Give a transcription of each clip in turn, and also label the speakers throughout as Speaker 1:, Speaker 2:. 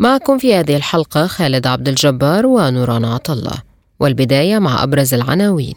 Speaker 1: معكم في هذه الحلقة خالد عبد الجبار ونوران عطلة والبداية مع أبرز العناوين.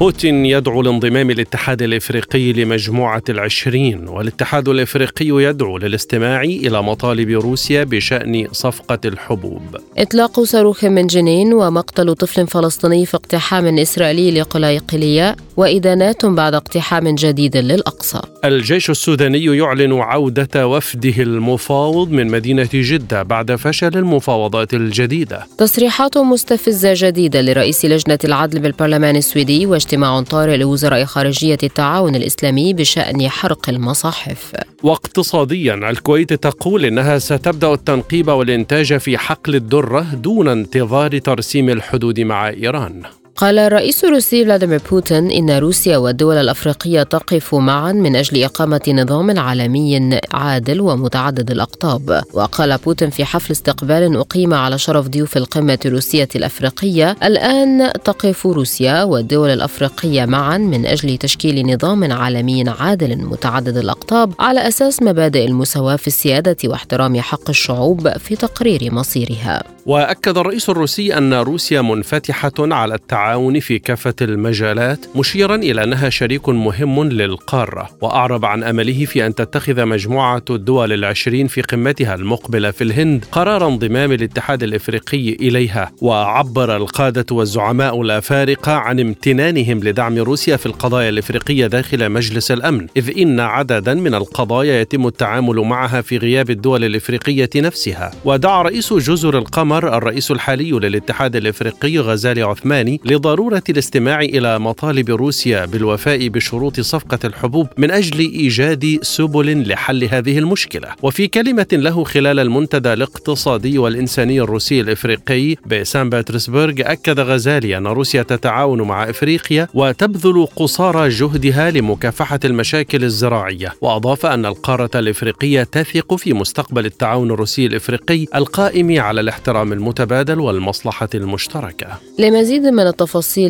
Speaker 2: بوتين يدعو لانضمام الاتحاد الإفريقي لمجموعة العشرين والاتحاد الإفريقي يدعو للاستماع إلى مطالب روسيا بشأن صفقة الحبوب.
Speaker 1: إطلاق صاروخ من جنين ومقتل طفل فلسطيني في اقتحام إسرائيلي لقلايقلية وإدانات بعد اقتحام جديد للأقصى
Speaker 2: الجيش السوداني يعلن عودة وفده المفاوض من مدينة جدة بعد فشل المفاوضات الجديدة.
Speaker 1: تصريحات مستفزة جديدة لرئيس لجنة العدل بالبرلمان السويدي واجتماع طارئ لوزراء خارجية التعاون الإسلامي بشأن حرق المصاحف
Speaker 2: واقتصاديا الكويت تقول إنها ستبدأ التنقيب والإنتاج في حقل الذره دون انتظار ترسيم الحدود مع إيران.
Speaker 1: قال الرئيس الروسي فلاديمير بوتين إن روسيا والدول الأفريقية تقف معا من أجل إقامة نظام عالمي عادل ومتعدد الأقطاب. وقال بوتين في حفل استقبال أقيم على شرف ضيوف القمة الروسية الأفريقية الآن تقف روسيا والدول الأفريقية معا من أجل تشكيل نظام عالمي عادل متعدد الأقطاب على أساس مبادئ المساواة في السيادة واحترام حق الشعوب في تقرير مصيرها.
Speaker 2: وأكد الرئيس الروسي أن روسيا منفتحة على التعاون في كافة المجالات مشيرا إلى أنها شريك مهم للقارة. وأعرب عن أمله في أن تتخذ مجموعة الدول العشرين في قمتها المقبلة في الهند قرار انضمام الاتحاد الإفريقي إليها. وعبر القادة والزعماء الافارقه عن امتنانهم لدعم روسيا في القضايا الإفريقية داخل مجلس الأمن إذ إن عددا من القضايا يتم التعامل معها في غياب الدول الإفريقية نفسها. ودعا رئيس جزر القمر الرئيس الحالي للاتحاد الإفريقي غزالي عثماني لضرورة الاستماع إلى مطالب روسيا بالوفاء بشروط صفقة الحبوب من أجل إيجاد سبل لحل هذه المشكلة. وفي كلمة له خلال المنتدى الاقتصادي والإنساني الروسي الإفريقي بسان بطرسبرغ أكد غزالي أن روسيا تتعاون مع إفريقيا وتبذل قصارى جهدها لمكافحة المشاكل الزراعية. وأضاف أن القارة الإفريقية تثق في مستقبل التعاون الروسي الإفريقي القائم على الاحترام المتبادل والمصلحة المشتركة.
Speaker 1: لمزيد من التفاصيل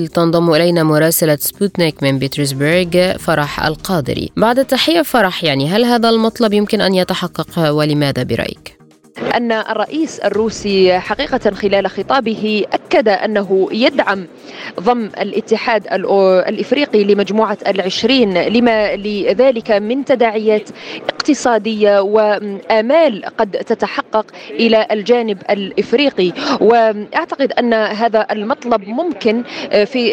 Speaker 1: تنضم إلينا مراسلة سبوتنيك من بيترسبرغ فرح القادري بعد التحية فرح يعني هل هذا المطلب يمكن أن يتحقق ولماذا برأيك؟
Speaker 3: أن الرئيس الروسي حقيقة خلال خطابه أكد أنه يدعم ضم الاتحاد الإفريقي لمجموعة العشرين لما لذلك من تداعيات اقتصادية وآمال قد تتحقق إلى الجانب الإفريقي. وأعتقد أن هذا المطلب ممكن في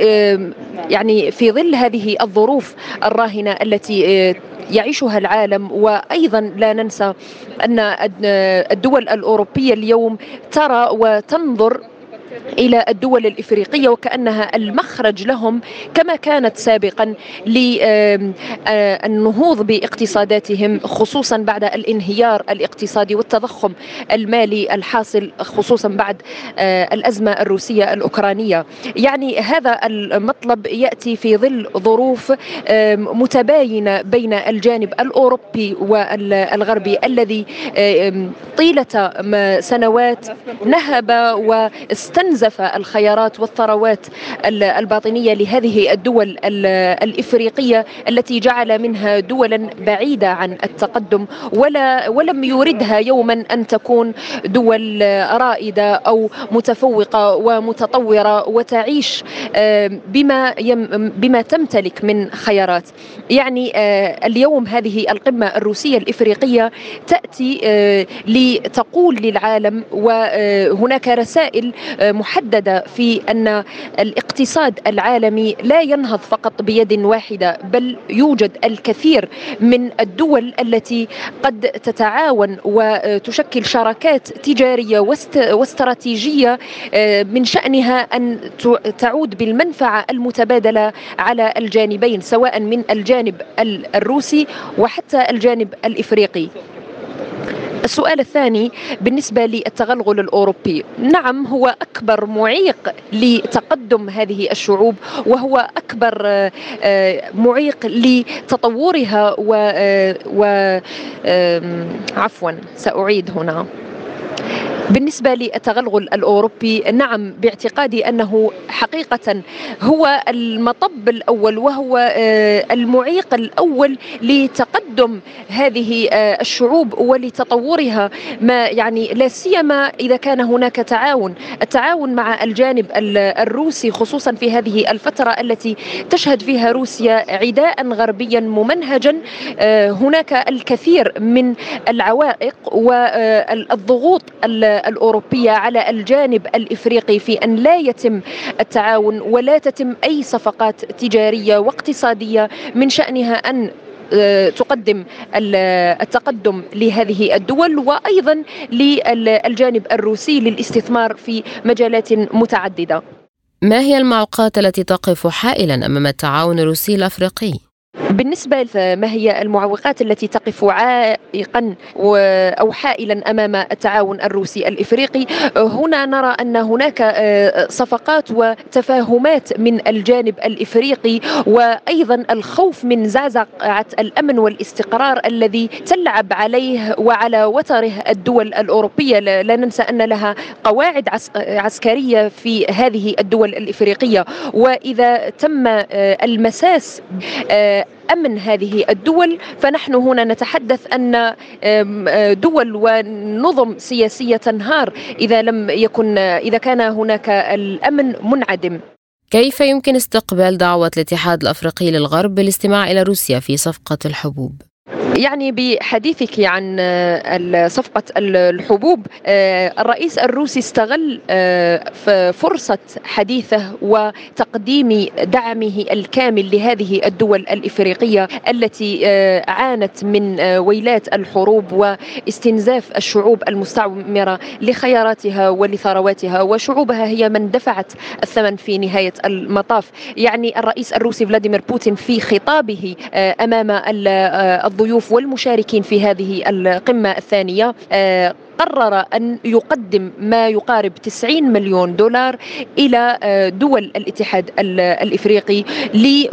Speaker 3: يعني في ظل هذه الظروف الراهنة التي يعيشها العالم. وأيضا لا ننسى أن الدول الأوروبية اليوم ترى وتنظر إلى الدول الإفريقية وكأنها المخرج لهم كما كانت سابقا للنهوض باقتصاداتهم خصوصا بعد الانهيار الاقتصادي والتضخم المالي الحاصل خصوصا بعد الأزمة الروسية الأوكرانية. يعني هذا المطلب يأتي في ظل ظروف متباينة بين الجانب الأوروبي والغربي الذي طيلة سنوات نهب واستنزف الخيارات والثروات الباطنية لهذه الدول الإفريقية التي جعل منها دولا بعيدة عن التقدم ولا ولم يردها يوما أن تكون دول رائدة أو متفوقة ومتطورة وتعيش بما بما تمتلك من خيارات. يعني اليوم هذه القمة الروسية الإفريقية تأتي لتقول للعالم وهناك رسائل محددة في أن الاقتصاد العالمي لا ينهض فقط بيد واحدة بل يوجد الكثير من الدول التي قد تتعاون وتشكل شراكات تجارية واستراتيجية من شأنها أن تعود بالمنفعة المتبادلة على الجانبين سواء من الجانب الروسي وحتى الجانب الإفريقي. السؤال الثاني بالنسبة للتغلغل الأوروبي. نعم هو أكبر معيق لتقدم هذه الشعوب وهو أكبر آه، معيق لتطورها و, آه، و عفوا سأعيد هنا. بالنسبة للتغلغل الأوروبي نعم باعتقادي أنه حقيقة هو المطب الأول وهو آه، المعيق الأول لتقدم هذه آه، الشعوب ولتطورها. ما يعني لا سيما إذا كان هناك تعاون التعاون مع الجانب الروسي خصوصا في هذه الفترة التي تشهد فيها روسيا عداء غربيا ممنهجا. آه، هناك الكثير من العوائق والضغوط الأوروبية على الجانب الإفريقي في أن لا يتم التعاون ولا تتم أي صفقات تجارية واقتصادية من شأنها أن آه، تقدم التقدم لهذه الدول وأيضا للجانب الروسي للاستثمار في مجالات متعددة.
Speaker 1: ما هي المعوقات التي تقف حائلا أمام التعاون الروسي الأفريقي؟
Speaker 3: بالنسبة ما هي المعوقات التي تقف عائقا أو حائلا أمام التعاون الروسي الإفريقي؟ هنا نرى أن هناك آه، صفقات وتفاهمات من الجانب الإفريقي وأيضا الخوف من زعزعة الأمن والاستقرار الذي تلعب عليه وعلى وتره الدول الأوروبية. لا ننسى أن لها قواعد عسكرية في هذه الدول الإفريقية. وإذا تم آه، المساس آه، أمن هذه الدول. فنحن هنا نتحدث أن دول ونظم سياسية تنهار إذا لم يكن إذا كان هناك الأمن منعدم.
Speaker 1: كيف يمكن استقبال دعوة الاتحاد الأفريقي للغرب بالاستماع إلى روسيا في صفقة الحبوب؟
Speaker 3: يعني بحديثك عن آه، صفقة الحبوب آه، الرئيس الروسي استغل آه، فرصة حديثه وتقديم دعمه الكامل لهذه الدول الإفريقية التي عانت من ويلات الحروب واستنزاف الشعوب المستعمرة لخياراتها ولثرواتها وشعوبها هي من دفعت الثمن في نهاية المطاف. يعني الرئيس الروسي فلاديمير بوتين في خطابه أمام الضيوف الضيوف والمشاركين في هذه القمة الثانية. آه، قرر أن يقدم ما يقارب 90 مليون دولار إلى آه، دول الاتحاد الإفريقي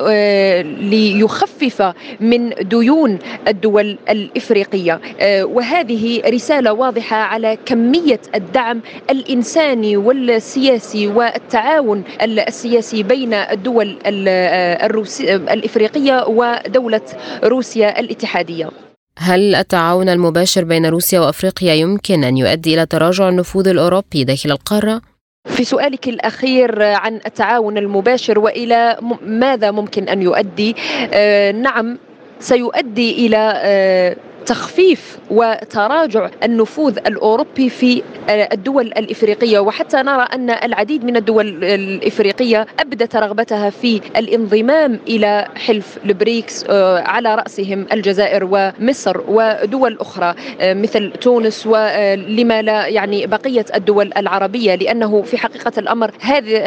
Speaker 3: آه، ليخفف من ديون الدول الإفريقية. وهذه رسالة واضحة على كمية الدعم الإنساني والسياسي والتعاون السياسي بين الدول الإفريقية ودولة روسيا الاتحادية.
Speaker 1: هل التعاون المباشر بين روسيا وأفريقيا يمكن أن يؤدي إلى تراجع النفوذ الأوروبي داخل القارة؟
Speaker 3: في سؤالك الأخير عن التعاون المباشر وإلى ماذا ممكن أن يؤدي آه نعم سيؤدي إلى آه تخفيف وتراجع النفوذ الأوروبي في الدول الإفريقية. وحتى نرى أن العديد من الدول الإفريقية أبدت رغبتها في الانضمام إلى حلف البريكس آه، على رأسهم الجزائر ومصر ودول أخرى آه، مثل تونس ولما لا يعني بقية الدول العربية لأنه في حقيقة الأمر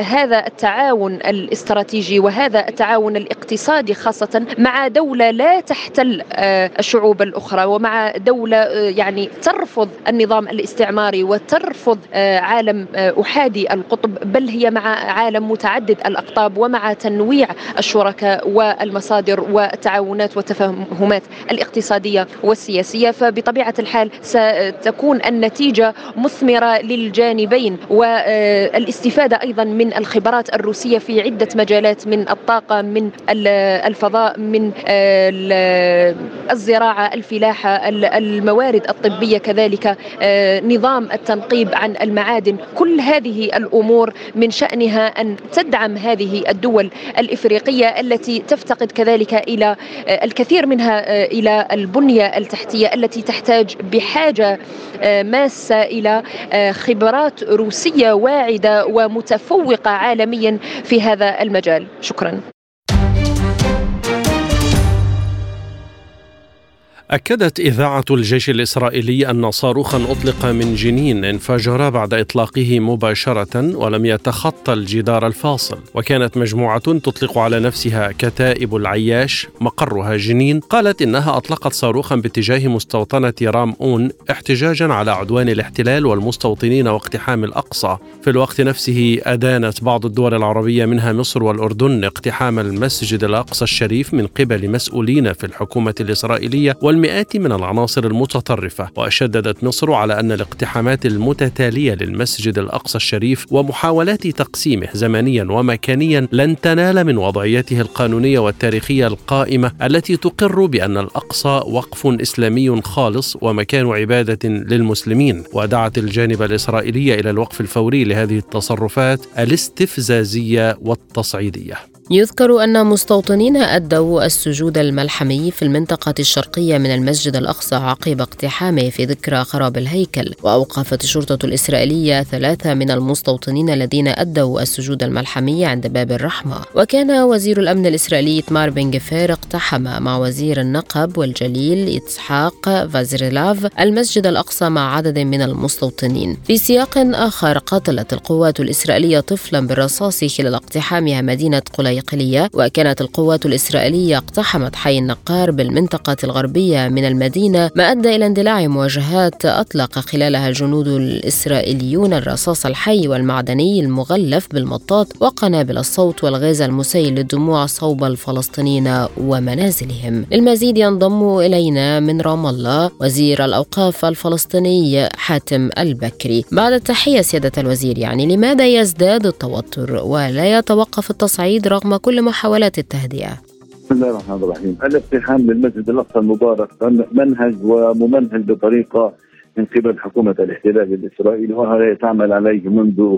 Speaker 3: هذا التعاون الاستراتيجي وهذا التعاون الاقتصادي خاصة مع دولة لا تحتل آه، الشعوب ومع دولة آه، يعني ترفض النظام الاستعماري وترفض آه، عالم آه، أحادي القطب بل هي مع عالم متعدد الأقطاب ومع تنويع الشركاء والمصادر والتعاونات والتفاهمات الاقتصادية والسياسية. فبطبيعة الحال ستكون النتيجة مثمرة للجانبين والاستفادة أيضا من الخبرات الروسية في عدة مجالات من الطاقة من الفضاء من الزراعة الفلاحة المساحة الموارد الطبية كذلك نظام التنقيب عن المعادن. كل هذه الأمور من شأنها أن تدعم هذه الدول الإفريقية التي تفتقد كذلك إلى الكثير منها إلى البنية التحتية التي تحتاج بحاجة ماسة إلى خبرات روسية واعدة ومتفوقة عالميا في هذا المجال. شكرا.
Speaker 2: أكدت إذاعة الجيش الإسرائيلي أن صاروخا أطلق من جنين انفجر بعد إطلاقه مباشرة ولم يتخطى الجدار الفاصل. وكانت مجموعة تطلق على نفسها كتائب العياش مقرها جنين. قالت إنها أطلقت صاروخا باتجاه مستوطنة رام أون احتجاجا على عدوان الاحتلال والمستوطنين واقتحام الأقصى. في الوقت نفسه أدانت بعض الدول العربية منها مصر والأردن اقتحام المسجد الأقصى الشريف من قبل مسؤولين في الحكومة الإسرائيلية والمئات من العناصر المتطرفة وشددت مصر على أن الاقتحامات المتتالية للمسجد الأقصى الشريف ومحاولات تقسيمه زمنيا ومكانيا لن تنال من وضعيته القانونية والتاريخية القائمة التي تقر بأن الأقصى وقف إسلامي خالص ومكان عبادة للمسلمين. ودعت الجانب الإسرائيلي إلى الوقف الفوري لهذه التصرفات الاستفزازية والتصعيدية.
Speaker 1: يذكر أن مستوطنين أدوا السجود الملحمي في المنطقة الشرقية من المسجد الأقصى عقب اقتحامه في ذكرى خراب الهيكل وأوقفت الشرطة الإسرائيلية ثلاثة من المستوطنين الذين أدوا السجود الملحمي عند باب الرحمة. وكان وزير الأمن الإسرائيلي تمار بن جفير اقتحم مع وزير النقب والجليل إسحاق فازريلاف المسجد الأقصى مع عدد من المستوطنين. في سياق آخر قتلت القوات الإسرائيلية طفلا بالرصاص خلال اقتحامها مدينة قليقلية وكانت القوات الإسرائيلية اقتحمت حي النقار بالمنطقة الغربية من المدينة ما أدى إلى اندلاع مواجهات أطلق خلالها الجنود الإسرائيليون الرصاص الحي والمعدني المغلف بالمطاط وقنابل الصوت والغاز المسيل للدموع صوب الفلسطينيين ومنازلهم. المزيد ينضم إلينا من رام الله وزير الأوقاف الفلسطيني حاتم البكري. بعد التحية سيادة الوزير يعني لماذا يزداد التوتر ولا يتوقف التصعيد رغم كل محاولات التهدئة.
Speaker 4: بسم الله الرحمن الرحيم. الاقتحام للمسجد الأقصى المبارك منهج وممنهج بطريقة من قبل حكومة الاحتلال الإسرائيلي وهذا تعمل عليه منذ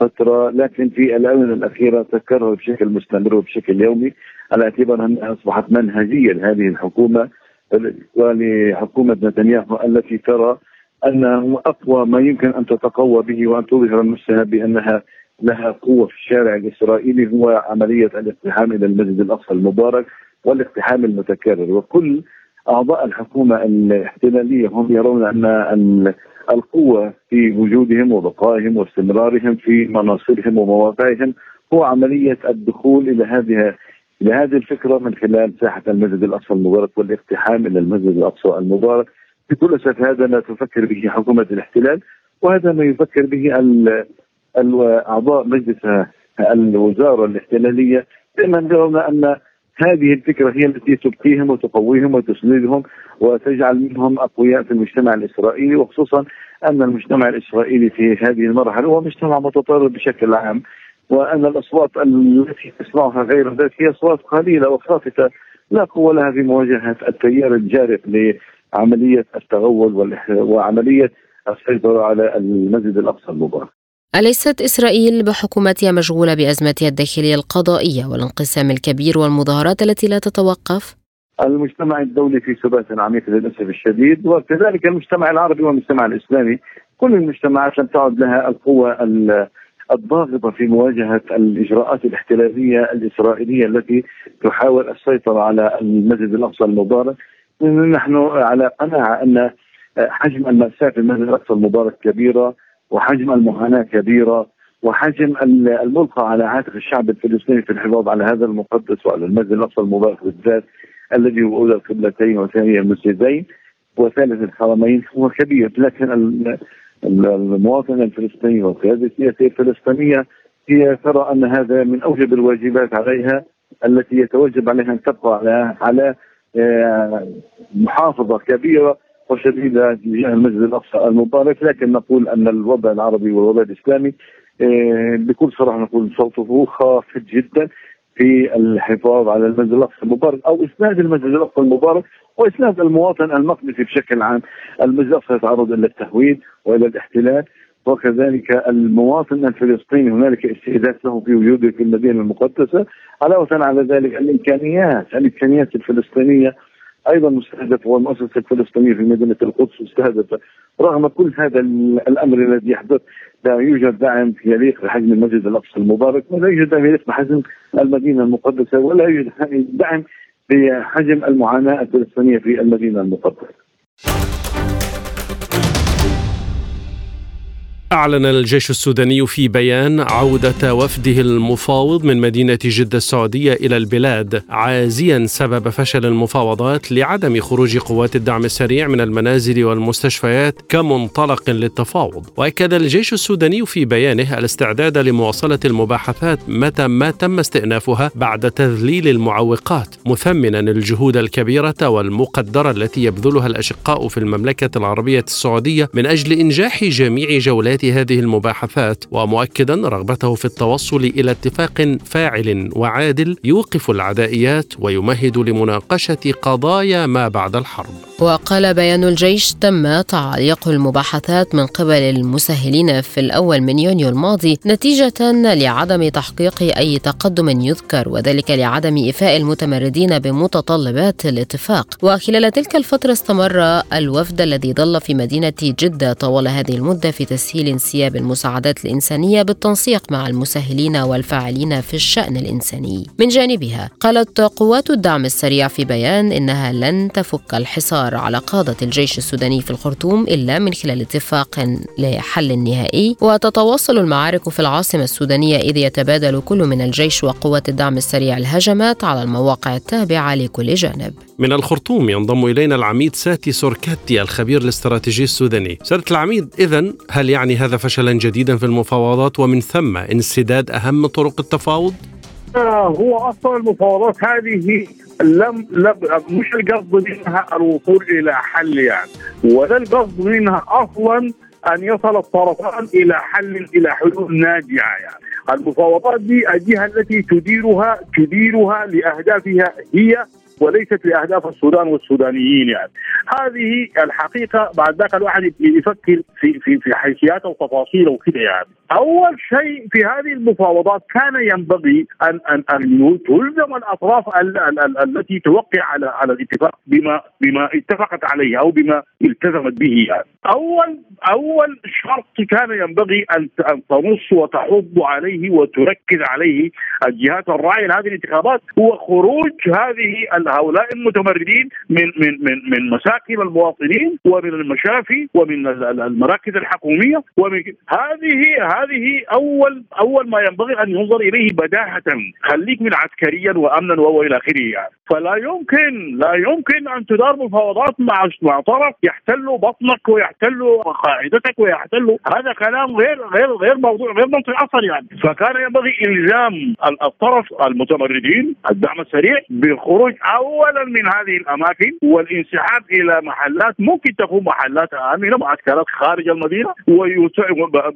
Speaker 4: فترة لكن في الآونة الأخيرة تكرر بشكل مستمر وبشكل يومي على اعتبار انها أصبحت منهجيه لهذه الحكومة ولحكومة نتنياهو التي ترى أنه أقوى ما يمكن أن تتقوى به وأن تظهر نفسها بأنها لها قوة في الشارع الإسرائيلي هو عملية الاقتحام إلى المسجد الأقصى المبارك والاقتحام المتكرر. وكل أعضاء الحكومة الاحتلالية هم يرون أن القوة في وجودهم وبقائهم واستمرارهم في مناصبهم ومواقعهم هو عملية الدخول إلى هذه إلى هذه الفكرة من خلال ساحة المسجد الأقصى المبارك والاقتحام إلى المسجد الأقصى المبارك. بكل أسف هذا ما تفكر به حكومة الاحتلال وهذا ما يفكر به اعضاء مجلس الوزارة الاحتلالية دائما يرون أن هذه الفكرة هي التي تبقيهم وتقويهم وتسندهم وتجعل منهم أقوياء في المجتمع الإسرائيلي وخصوصا أن المجتمع الإسرائيلي في هذه المرحلة هو مجتمع متطرف بشكل عام وأن الأصوات التي تسمعها غير ذلك هي أصوات قليلة وخافتة لا قوة لها في مواجهة التيار الجارف لعملية التغول وعملية السيطرة على المسجد الأقصى المبارك.
Speaker 1: أليست إسرائيل بحكومتها مشغولة بأزمتها الداخلية القضائية والانقسام الكبير والمظاهرات التي لا تتوقف؟
Speaker 4: المجتمع الدولي في ثبات عميق للأسف الشديد وكذلك المجتمع العربي والمجتمع الإسلامي. كل المجتمعات لم تعد لها القوة الضاغطة في مواجهة الإجراءات الاحتلالية الإسرائيلية التي تحاول السيطرة على المسجد الأقصى المبارك. نحن على قناعة أن حجم المأساة في المسجد الأقصى المبارك كبيرة. وحجم المعاناه كبيرة وحجم الملقى على عاتق الشعب الفلسطيني في الحفاظ على هذا المقدس وعلى المسجد الأقصى المبارك بالذات الذي هو أولى القبلتين وثاني المسجدين وثالث الحرمين هو كبير. لكن المواطن الفلسطيني والقيادة السياسية الفلسطينية هي ترى أن هذا من أوجب الواجبات عليها التي يتوجب عليها أن تبقى على على آه، محافظة كبيرة وشديده تجاه المسجد الأقصى المبارك لكن نقول أن الوضع العربي والوضع الإسلامي آه، بكل صراحة نقول صوته خافت جدا في الحفاظ على المسجد الأقصى المبارك أو إسناد المسجد الأقصى المبارك وإسناد المواطن المقدسي بشكل عام، المسجد الأقصى يتعرض إلى التهويد وإلى الاحتلال وكذلك المواطن الفلسطيني هنالك استهداف له في وجوده في المدينة المقدسة علاوة على ذلك الإمكانيات الإمكانيات الفلسطينية أيضا مستهدفه والمؤسسه الفلسطينية في مدينة القدس مستهدفه رغم كل هذا الأمر الذي يحدث لا يوجد دعم يليق بحجم المسجد الأقصى المبارك ولا يوجد دعم يليق بحجم المدينة المقدسة ولا يوجد دعم بحجم المعاناة الفلسطينية في المدينة المقدسة.
Speaker 2: أعلن الجيش السوداني في بيان عودة وفده المفاوض من مدينة جدة السعودية إلى البلاد عازيا سبب فشل المفاوضات لعدم خروج قوات الدعم السريع من المنازل والمستشفيات كمنطلق للتفاوض. وأكد الجيش السوداني في بيانه الاستعداد لمواصلة المباحثات متى ما تم استئنافها بعد تذليل المعوقات مثمنا الجهود الكبيرة والمقدرة التي يبذلها الأشقاء في المملكة العربية السعودية من أجل إنجاح جميع جولات هذه المباحثات ومؤكدا رغبته في التوصل إلى اتفاق فاعل وعادل يوقف العدائيات ويمهد لمناقشة قضايا ما بعد الحرب.
Speaker 1: وقال بيان الجيش تم تعليق المباحثات من قبل المسهلين في الأول من يونيو الماضي نتيجة لعدم تحقيق أي تقدم يذكر وذلك لعدم إيفاء المتمردين بمتطلبات الاتفاق وخلال تلك الفترة استمر الوفد الذي ظل في مدينة جدة طوال هذه المدة في تسهيل انسياب المساعدات الإنسانية بالتنسيق مع المسهلين والفاعلين في الشأن الإنساني. من جانبها قالت قوات الدعم السريع في بيان إنها لن تفك الحصار على قادة الجيش السوداني في الخرطوم إلا من خلال اتفاق لحل نهائي. وتتواصل المعارك في العاصمة السودانية إذ يتبادل كل من الجيش وقوات الدعم السريع الهجمات على المواقع التابعة لكل جانب.
Speaker 2: من الخرطوم ينضم إلينا العميد ساتي سوركاتي الخبير الاستراتيجي السوداني. سيادة العميد إذا هل يعني هذا فشلا جديدا في المفاوضات ومن ثم انسداد أهم طرق التفاوض؟
Speaker 5: آه هو أصلا المفاوضات هذه لم, لم مش القصد منها الوصول إلى حل يعني. ولا القصد منها أصلا أن يصل الطرفان إلى حل إلى حلول ناجعة يعني. المفاوضات دي الجهة التي تديرها تديرها لأهدافها هي وليست لأهداف السودان والسودانيين يعني هذه الحقيقة بعد ذاك الواحد يفكر في في في حيثيات وتفاصيل وكذا يعني أول شيء في هذه المفاوضات كان ينبغي ان ان أن تلزم الأطراف ال ال ال التي توقع على على الاتفاق بما بما اتفقت عليه أو بما التزمت به يعني. اول أول شرط كان ينبغي أن أن تنص وتحض عليه وتركز عليه الجهات الراعيه لهذه الانتخابات هو خروج هذه هؤلاء المتمردين من من من من مساكن المواطنين ومن المشافي ومن المراكز الحكومية ومن هذه هذه اول أول ما ينبغي أن ينظر إليه بداهة. خليك من عسكريا وامنا والى آخره. يعني فلا يمكن لا يمكن أن تدار مفاوضات مع مع طرف يحتل بطنك ويحتل قاعدتك ويحتل. هذا كلام غير غير غير موضوع غير منطقي أصلا يعني. فكان ينبغي إلزام الطرف المتمردين الدعم السريع بالخروج اولا من هذه الأماكن والانسحاب إلى محلات ممكن تكون محلات آمنة معسكرات خارج المدينة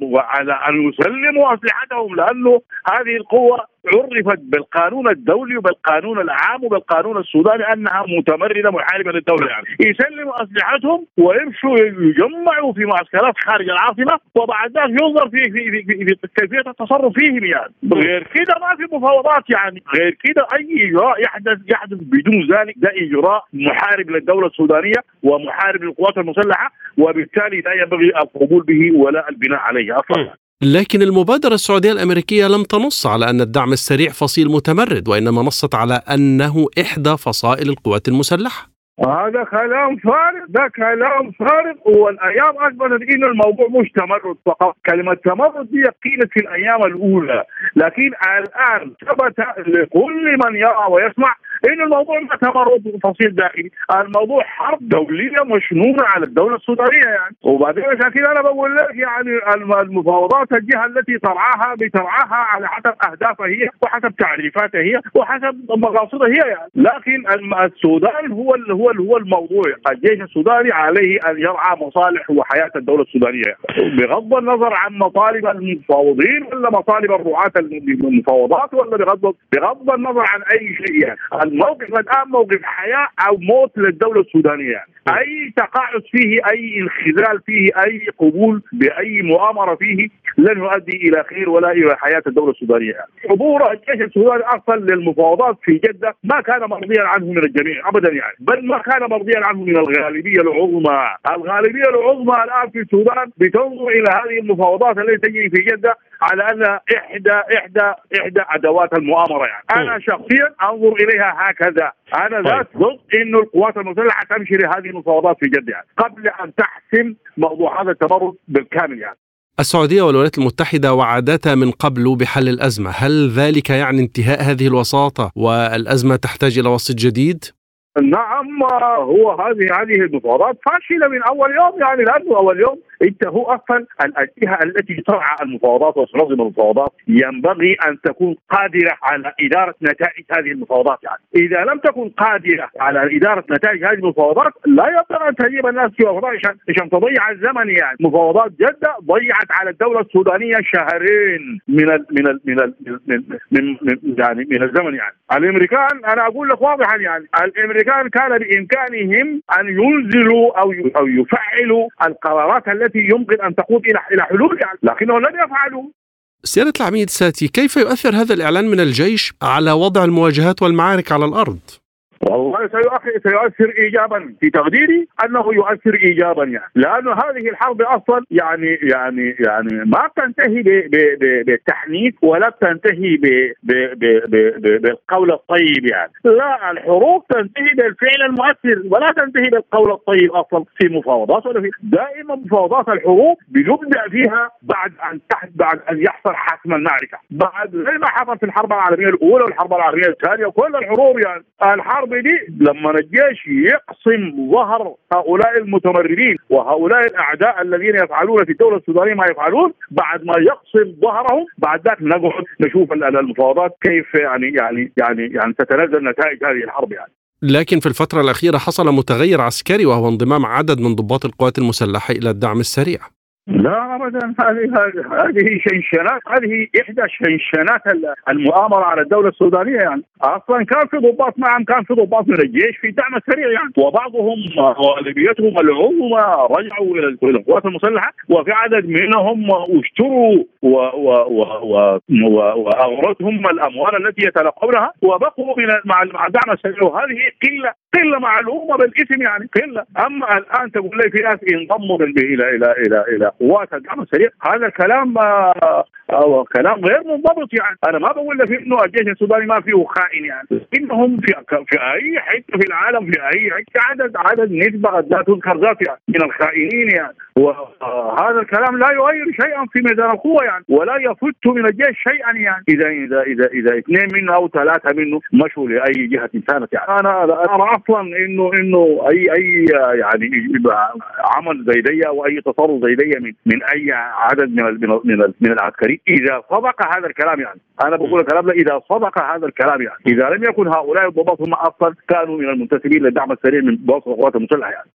Speaker 5: وعلى أن يسلموا أسلحتهم لأنه هذه القوة عرفت بالقانون الدولي وبالقانون العام وبالقانون السوداني أنها متمردة محاربة للدولة يعني. يسلموا أسلحتهم ويمشوا يجمعوا في معسكرات خارج العاصمة وبعد ذلك ينظر في في في, في, في كيفية التصرف فيهم يعني. غير كده ما في مفاوضات يعني. غير كده أي إجراء يحدث يحدث بدون ذلك. ده إجراء محارب للدولة السودانية ومحارب للقوات المسلحة وبالتالي لا ينبغي القبول به ولا البناء عليه أصلا.
Speaker 2: لكن المبادرة السعودية الأمريكية لم تنص على أن الدعم السريع فصيل متمرد وإنما نصت على أنه إحدى فصائل القوات المسلحة.
Speaker 5: هذا كلام فارغ ده كلام فارغ والأيام اثبتت ان الموضوع مش تمرد فقط. كلمة تمرد دي قيلت في الأيام الأولى لكن الآن ثبت لكل من يرى ويسمع انه الموضوع ما تمرد فصيل داخلي، الموضوع حرب دولية مشنونه على الدولة السودانية يعني، وبعدين عشان أنا بقول لك يعني المفاوضات الجهة التي ترعاها بترعاها على حسب أهدافها هي وحسب تعريفاتها هي وحسب مقاصدها هي يعني، لكن السودان هو هو هو الموضوع، الجيش السوداني عليه أن يرعى مصالح وحياة الدولة السودانية يعني. بغض النظر عن مطالب المفاوضين ولا مطالب الرعاة المفاوضات ولا بغض بغض النظر عن أي شيء يعني. الموقف الآن موقف حياة أو موت للدولة السودانية. يعني. أي تقاعس فيه أي انخذال فيه أي قبول بأي مؤامرة فيه لن يؤدي إلى خير ولا إلى حياة الدولة السودانية. حضور الجيش السوداني أصلا للمفاوضات في جدة ما كان مرضيا عنه من الجميع ابدا يعني. بل ما كان مرضيا عنه من الغالبية العظمى. الغالبية العظمى الآن في السودان بتنظر إلى هذه المفاوضات التي تجري في جدة على انها احدى احدى إحدى أدوات المؤامرة يعني. أنا شخصيا أنظر إليها هكذا. أنا. ذات ضد انه القوات المسلحة تمشي لهذه المفاوضات في جده يعني قبل أن تحسم موضوع هذا التمرد بالكامل يعني.
Speaker 2: السعودية والولايات المتحدة وعدتا من قبل بحل الأزمة. هل ذلك يعني انتهاء هذه الوساطة والأزمة تحتاج إلى وسيط جديد؟
Speaker 5: نعم هو هذه هذه المفاوضات فاشلة من أول يوم يعني لأنه أول يوم انت هو أصلا. الجهه التي ترعى المفاوضات وتنظم المفاوضات ينبغي أن تكون قادرة على إدارة نتائج هذه المفاوضات. يعني إذا لم تكن قادرة على إدارة نتائج هذه المفاوضات لا يقدر أن تجيب الناس في مفاوضات عشان عشان تضيع الزمن. يعني مفاوضات جدة ضيعت على الدولة السودانية شهرين من ال من ال من ال من, من, من يعني من الزمن. يعني الأمريكان أنا أقول لك واضحا يعني الأمريكان كان بإمكانهم أن ينزلوا أو أو يفعلوا القرارات التي يمكن أن تقود إلى إلى حلول يعني لكنهم لم يفعلوا
Speaker 2: سيادة العميد ساتي كيف يؤثر هذا الإعلان من الجيش على وضع المواجهات والمعارك على الأرض؟
Speaker 5: والله سيؤثر ايجابا في تقديري أنه يؤثر ايجابا يعني. لأنه هذه الحرب أصلا يعني يعني يعني ما تنتهي بالتحنيك ولا تنتهي بالقول الطيب يعني. لا الحروب تنتهي بالفعل المؤثر ولا تنتهي بالقول الطيب أصلا في مفاوضات ولا في دائما مفاوضات الحروب بنبدا فيها بعد أن تحت بعد أن يحصل حسم المعركة. بعد زي ما حصل في الحرب العالمية الأولى والحرب العالمية الثانية وكل الحروب يعني. الحرب دي لما الجيش يقسم ظهر هؤلاء المتمردين وهؤلاء الأعداء الذين يفعلون في الدولة السودانية ما يفعلون بعد ما يقسم ظهرهم بعد ذلك نقعد نشوف المفاوضات كيف يعني يعني يعني يعني تتنزل نتائج هذه الحرب يعني.
Speaker 2: لكن في الفترة الأخيرة حصل متغير عسكري وهو انضمام عدد من ضباط القوات المسلحة إلى الدعم السريع.
Speaker 5: لا ابدا. هذه هذه شنشنات هذه إحدى شنشنات المؤامرة على الدولة السودانية يعني. أصلا كان في ضباط نعم كان في ضباط من الجيش في دعم سريع يعني. وبعضهم غالبيتهم العظمى رجعوا إلى القوات المسلحة وفي عدد منهم أشتروا واورثهم الأموال التي يتلقونها وبقوا مع الدعم السريع وهذه قلة قلة معلومه بالاسم يعني قلة. أما الآن تقول لي في ناس انضموا إلى إلى إلى إلى قوات الدعم السريع هذا كلام آه كلام غير منضبط يعني. أنا ما بقول لك إنه الجيش السوداني ما فيه خائن يعني. إنهم في في أي حتة في العالم في أي حتة عدد عدد نسبة لا تذكر ذات يعني من الخائنين يعني. وهذا الكلام لا يغير شيئا في ميدان القوة يعني ولا يفت من الجيش شيئا يعني. إذا إذا إذا إذا اثنين منه أو ثلاثة منه مشوا لأي جهة كانت يعني. أنا أنا أصلا إنه إنه أي أي يعني عمل زي دي أو أي تصرف زي دي من من أي عدد من من من العسكريين. إذا صدق هذا الكلام يعني أنا بقول الكلام ده إذا صدق هذا الكلام يعني إذا لم يكن هؤلاء الضباط هم أصلا كانوا من المنتسبين للدعم السريع من ضباط القوات المسلحة يعني.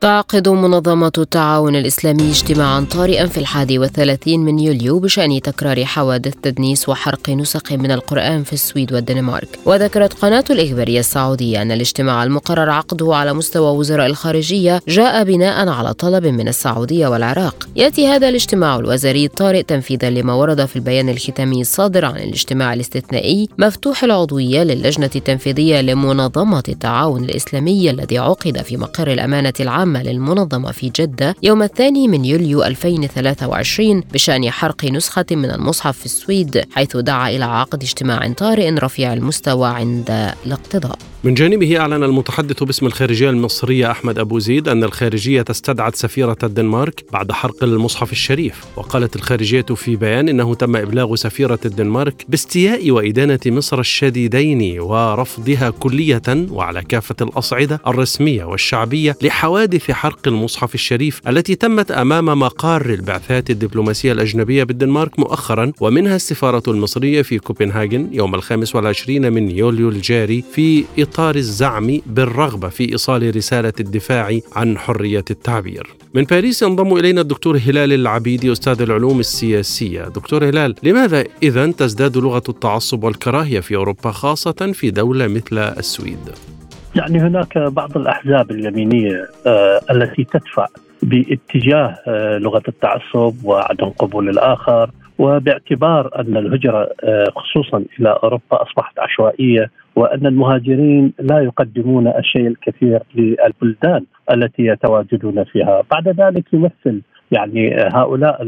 Speaker 1: تعقد منظمة التعاون الإسلامي اجتماعا طارئا في الحادي والثلاثين من يوليو بشأن تكرار حوادث تدنيس وحرق نسخ من القرآن في السويد والدنمارك. وذكرت قناة الإخبارية السعودية أن الاجتماع المقرر عقده على مستوى وزراء الخارجية جاء بناء على طلب من السعودية والعراق. يأتي هذا الاجتماع الوزاري الطارئ تنفيذا لما ورد في البيان الختامي الصادر عن الاجتماع الاستثنائي مفتوح العضوية للجنة التنفيذية لمنظمة التعاون الإسلامي الذي عقد في مقر الأمانة العامة العامة للمنظمة في جدة يوم الثاني من يوليو 2023 بشأن حرق نسخة من المصحف في السويد حيث دعا إلى عقد اجتماع طارئ رفيع المستوى عند الاقتضاء.
Speaker 2: من جانبه أعلن المتحدث باسم الخارجية المصرية أحمد أبو زيد أن الخارجية استدعت سفيرة الدنمارك بعد حرق المصحف الشريف وقالت الخارجية في بيان إنه تم إبلاغ سفيرة الدنمارك باستياء وإدانة مصر الشديدين ورفضها كلية وعلى كافة الأصعدة الرسمية والشعبية لحوادث حرق المصحف الشريف التي تمت أمام مقار البعثات الدبلوماسية الأجنبية بالدنمارك مؤخرا ومنها السفارة المصرية في كوبنهاجن يوم الخامس والعشرين من يوليو الجاري في إطار الزعم بالرغبة في إيصال رسالة الدفاع عن حرية التعبير. من باريس ينضم إلينا الدكتور هلال العبيدي أستاذ العلوم السياسية. دكتور هلال لماذا إذا تزداد لغة التعصب والكراهية في أوروبا خاصة في دولة مثل السويد؟
Speaker 6: يعني هناك بعض الأحزاب اليمينية آه التي تدفع باتجاه آه لغة التعصب وعدم قبول الآخر وباعتبار أن الهجرة آه، خصوصا إلى أوروبا أصبحت عشوائية وأن المهاجرين لا يقدمون الشيء الكثير للبلدان التي يتواجدون فيها، بعد ذلك يمثل يعني هؤلاء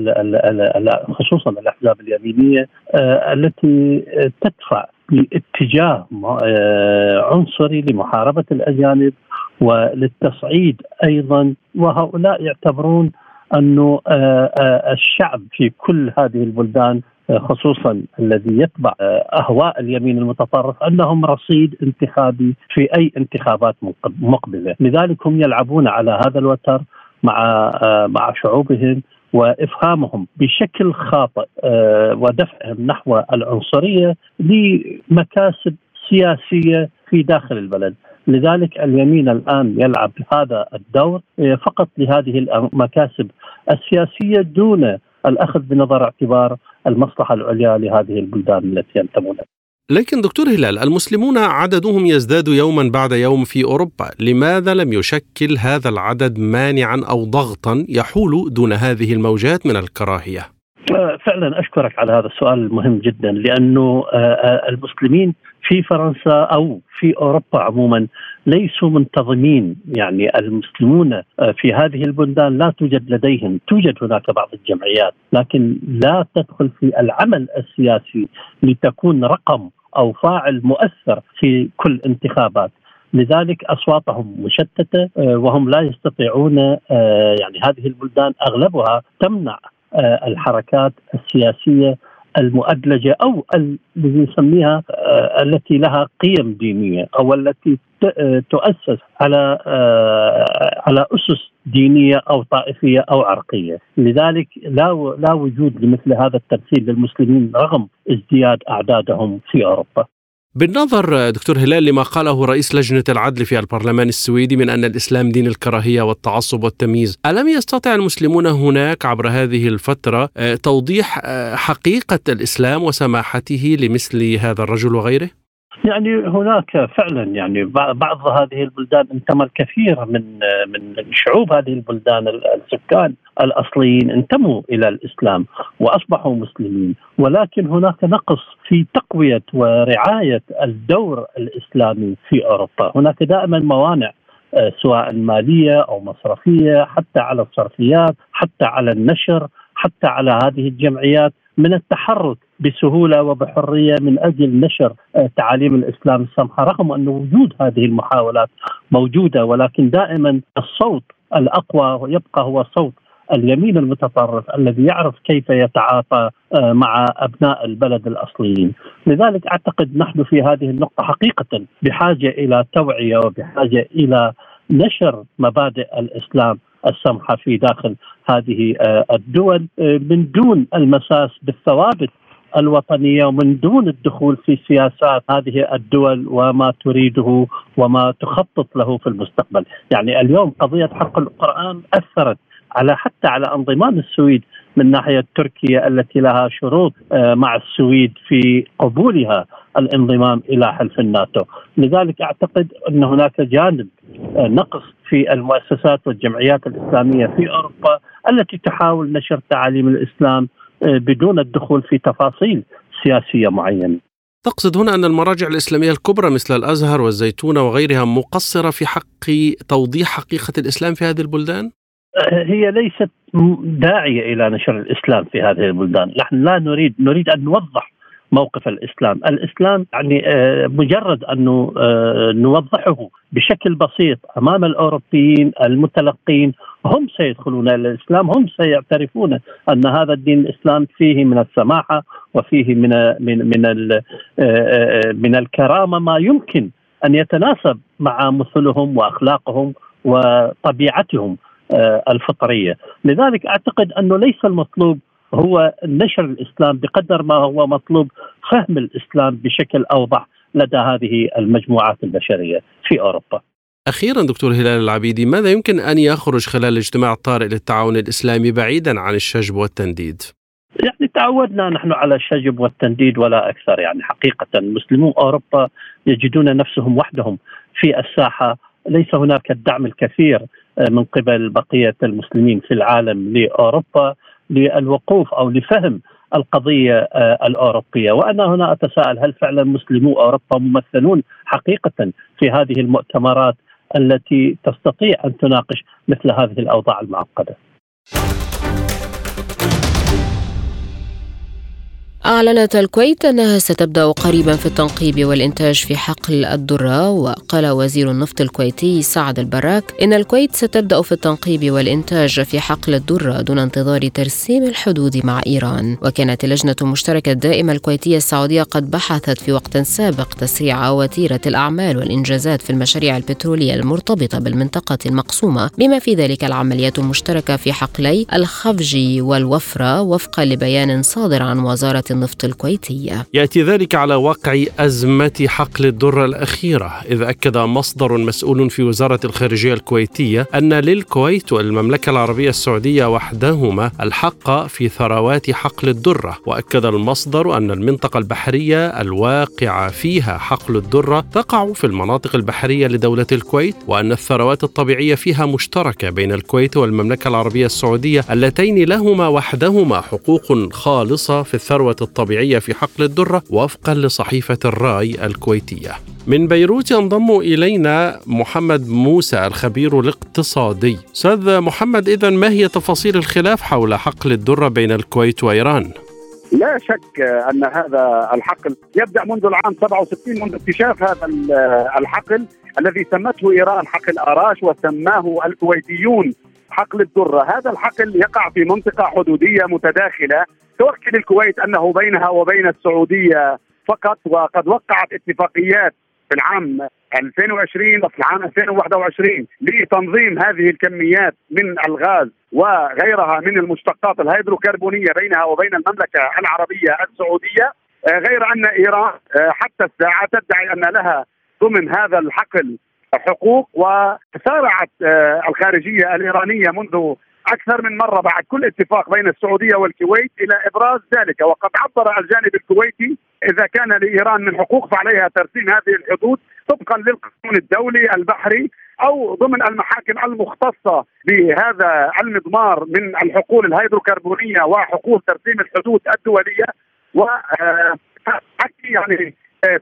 Speaker 6: خصوصا الأحزاب اليمينية آه، التي تدفع باتجاه آه، عنصري لمحاربة الأجانب وللتصعيد أيضا. وهؤلاء يعتبرون أنه آه، الشعب في كل هذه البلدان خصوصا الذي يتبع أهواء اليمين المتطرف أنهم رصيد انتخابي في أي انتخابات مقبلة، لذلك هم يلعبون على هذا الوتر مع مع شعوبهم وإفهامهم بشكل خاطئ ودفعهم نحو العنصرية لمكاسب سياسية في داخل البلد، لذلك اليمين الآن يلعب هذا الدور فقط لهذه المكاسب السياسية دون الأخذ بنظر اعتبار المصلحة العليا لهذه البلدان التي ينتمون
Speaker 2: لكن دكتور هلال المسلمون عددهم يزداد يوما بعد يوم في أوروبا، لماذا لم يشكل هذا العدد مانعا أو ضغطا يحول دون هذه الموجات من الكراهية؟
Speaker 6: آه، فعلا أشكرك على هذا السؤال المهم جدا لأنه آه، آه، المسلمين في فرنسا أو في أوروبا عموما ليسوا منتظمين. يعني المسلمون في هذه البلدان لا توجد لديهم توجد هناك بعض الجمعيات لكن لا تدخل في العمل السياسي لتكون رقم أو فاعل مؤثر في كل انتخابات. لذلك أصواتهم مشتتة وهم لا يستطيعون يعني هذه البلدان أغلبها تمنع آه، الحركات السياسية المؤدلجة أو الذي نسميها آه، التي لها قيم دينية أو التي آه، تؤسس على على أسس دينية أو طائفية أو عرقية، لذلك لا لا وجود لمثل هذا التمثيل للمسلمين رغم ازدياد أعدادهم في أوروبا.
Speaker 2: بالنظر دكتور هلال لما قاله رئيس لجنة العدل في البرلمان السويدي من أن الإسلام دين الكراهية والتعصب والتمييز ألم يستطع المسلمون هناك عبر هذه الفترة آه، توضيح آه، حقيقة الإسلام وسماحته لمثل هذا الرجل وغيره؟
Speaker 6: يعني هناك فعلا يعني بعض هذه البلدان انتمى الكثير من من شعوب هذه البلدان السكان الأصليين انتموا إلى الإسلام وأصبحوا مسلمين. ولكن هناك نقص في تقوية ورعاية الدور الإسلامي في أوروبا، هناك دائما موانع آه، سواء مالية أو مصرفية حتى على الصرفيات، حتى على النشر، حتى على هذه الجمعيات من التحرك بسهولة وبحرية من أجل نشر آه، تعاليم الإسلام السمحة رغم أن وجود هذه المحاولات موجودة ولكن دائما الصوت الأقوى يبقى هو صوت اليمين المتطرف الذي يعرف كيف يتعاطى آه، مع أبناء البلد الأصليين، لذلك أعتقد نحن في هذه النقطة حقيقة بحاجة إلى توعية وبحاجة إلى نشر مبادئ الإسلام السمحة في داخل هذه آه، الدول من دون المساس بالثوابت الوطنية ومن دون الدخول في سياسات هذه الدول وما تريده وما تخطط له في المستقبل، يعني اليوم قضية حق القرآن أثرت على حتى على انضمام السويد من ناحية تركيا التي لها شروط آه، مع السويد في قبولها الانضمام إلى حلف الناتو، لذلك أعتقد أن هناك جانب نقص في المؤسسات والجمعيات الإسلامية في أوروبا التي تحاول نشر تعاليم الإسلام آه، بدون الدخول في تفاصيل سياسية معينة.
Speaker 2: تقصد هنا أن المراجع الإسلامية الكبرى مثل الأزهر والزيتونه وغيرها مقصرة في حق توضيح حقيقة الإسلام في هذه البلدان؟
Speaker 6: آه، هي ليست داعية إلى نشر الإسلام في هذه البلدان، نحن لا نريد نريد أن نوضح موقف الإسلام، الإسلام يعني آه، مجرد أنه آه، نوضحه بشكل بسيط أمام الأوروبيين المتلقين هم سيدخلون إلى الإسلام، هم سيعترفون أن هذا الدين الإسلام فيه من السماحة وفيه من من من آه، من الكرامة. ما يمكن أن يتناسب مع مثلهم وأخلاقهم وطبيعتهم الفطرية، لذلك أعتقد أنه ليس المطلوب هو نشر الإسلام بقدر ما هو مطلوب فهم الإسلام بشكل أوضح لدى هذه المجموعات البشرية في أوروبا.
Speaker 2: أخيرا دكتور هلال العبيدي ماذا يمكن أن يخرج خلال الاجتماع الطارئ للتعاون الإسلامي بعيدا عن الشجب والتنديد؟
Speaker 6: يعني تعودنا نحن على الشجب والتنديد ولا أكثر يعني حقيقة مسلمو أوروبا يجدون نفسهم وحدهم في الساحة ليس هناك الدعم الكثير من قبل بقية المسلمين في العالم لأوروبا للوقوف أو لفهم القضية آه، الأوروبية. وأنا هنا أتساءل هل فعلا مسلمو أوروبا ممثلون حقيقة في هذه المؤتمرات التي تستطيع أن تناقش مثل هذه الأوضاع المعقدة؟
Speaker 1: أعلنت الكويت أنها ستبدأ قريبا في التنقيب والإنتاج في حقل الذرة وقال وزير النفط الكويتي سعد البراك إن الكويت ستبدأ في التنقيب والإنتاج في حقل الذرة دون انتظار ترسيم الحدود مع إيران. وكانت اللجنة المشتركة الدائمة الكويتية السعودية قد بحثت في وقت سابق تسريع وتيرة الأعمال والإنجازات في المشاريع البترولية المرتبطة بالمنطقة المقسومة بما في ذلك العمليات المشتركة في حقلي الخفجي والوفرة وفقا لبيان صادر عن وزارة النفط الكويتية
Speaker 2: يأتي ذلك على وقع أزمة حقل الدرة الأخيرة إذ أكد مصدر مسؤول في وزارة الخارجية الكويتية أن للكويت والمملكة العربية السعودية وحدهما الحق في ثروات حقل الدرة وأكد المصدر أن المنطقة البحرية الواقعة فيها حقل الدرة تقع في المناطق البحرية لدولة الكويت وأن الثروات الطبيعية فيها مشتركة بين الكويت والمملكة العربية السعودية اللتين لهما وحدهما حقوق خالصة في الثروة الطبيعية في حقل الدرة وفقا لصحيفة الرأي الكويتية من بيروت ينضم إلينا محمد موسى الخبير الاقتصادي أستاذ محمد إذا ما هي تفاصيل الخلاف حول حقل الدرة بين الكويت وإيران؟
Speaker 7: لا شك أن هذا الحقل يبدأ منذ العام 67 منذ اكتشاف هذا الحقل الذي سمته إيران حقل آراش وسماه الكويتيون حقل الدره، هذا الحقل يقع في منطقة حدودية متداخلة. توكل الكويت أنه بينها وبين السعودية فقط وقد وقعت اتفاقيات في العام 2020 وفي العام 2021 لتنظيم هذه الكميات من الغاز وغيرها من المشتقات الهيدروكربونية بينها وبين المملكة العربية السعودية. آه، غير أن إيران آه، حتى الساعة تدعي أن لها ضمن هذا الحقل حقوق وسارعت آه، الخارجية الإيرانية منذ أكثر من مرة بعد كل اتفاق بين السعودية والكويت إلى إبراز ذلك. وقد عبر الجانب الكويتي إذا كان لإيران من حقوق فعليها ترسيم هذه الحدود طبقا للقانون الدولي البحري أو ضمن المحاكم المختصة بهذا المضمار من الحقول الهيدروكربونية وحقول ترسيم الحدود الدولية و آه، يعني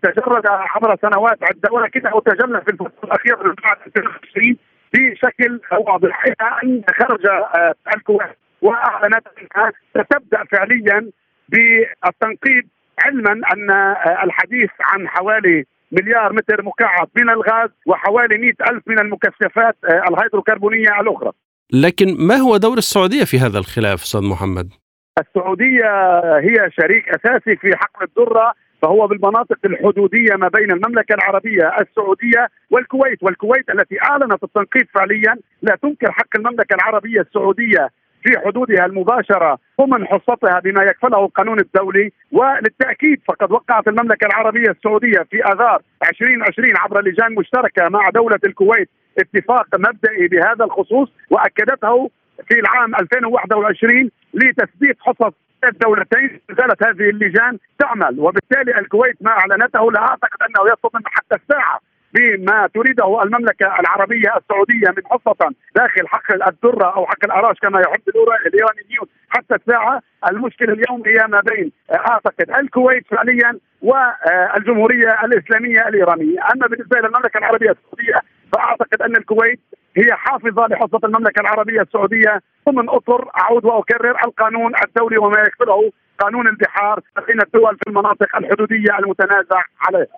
Speaker 7: تجرد عبر سنوات عده ولكنه تجلى في الفترة الأخيرة من بعد 2020 بشكل واضح إلى ان خرج آه، الكويت وأعلنت أنها ستبدأ فعليا بالتنقيب علما أن آه، الحديث عن حوالي مليار متر مكعب من الغاز وحوالي مئة ألف من المكثفات آه، الهيدروكربونية الأخرى
Speaker 2: لكن ما هو دور السعودية في هذا الخلاف أستاذ محمد؟
Speaker 7: السعودية هي شريك أساسي في حقل الذرة فهو بالمناطق الحدودية ما بين المملكة العربية السعودية والكويت، والكويت التي أعلنت التنقيب فعليا لا تنكر حق المملكة العربية السعودية في حدودها المباشرة ضمن حصتها بما يكفله القانون الدولي وللتأكيد فقد وقعت المملكة العربية السعودية في آذار 2020 عبر لجان مشتركة مع دولة الكويت اتفاق مبدئي بهذا الخصوص وأكدته في العام 2021 لتثبيت حصص الدولتين زالت هذه اللجان تعمل وبالتالي الكويت ما اعلنته لا أعتقد أنه يصدم حتى الساعة بما تريده المملكة العربية السعودية من حصه داخل حقل الذرة أو حقل الأراش كما يحب الايرانيون حتى الساعة. المشكلة اليوم هي ما بين أعتقد الكويت فعليا والجمهورية الإسلامية الإيرانية، أما بالنسبة للمملكة العربية السعودية فأعتقد أن الكويت هي حافظة لحصه المملكة العربية السعودية ومن أطر أعود وأكرر القانون الدولي وما يكفله قانون البحار بين الدول في المناطق الحدودية المتنازع عليها.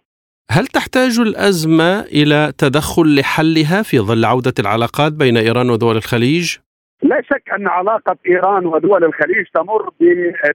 Speaker 2: هل تحتاج الأزمة إلى تدخل لحلها في ظل عودة العلاقات بين إيران ودول الخليج؟
Speaker 7: لا شك أن علاقة إيران ودول الخليج تمر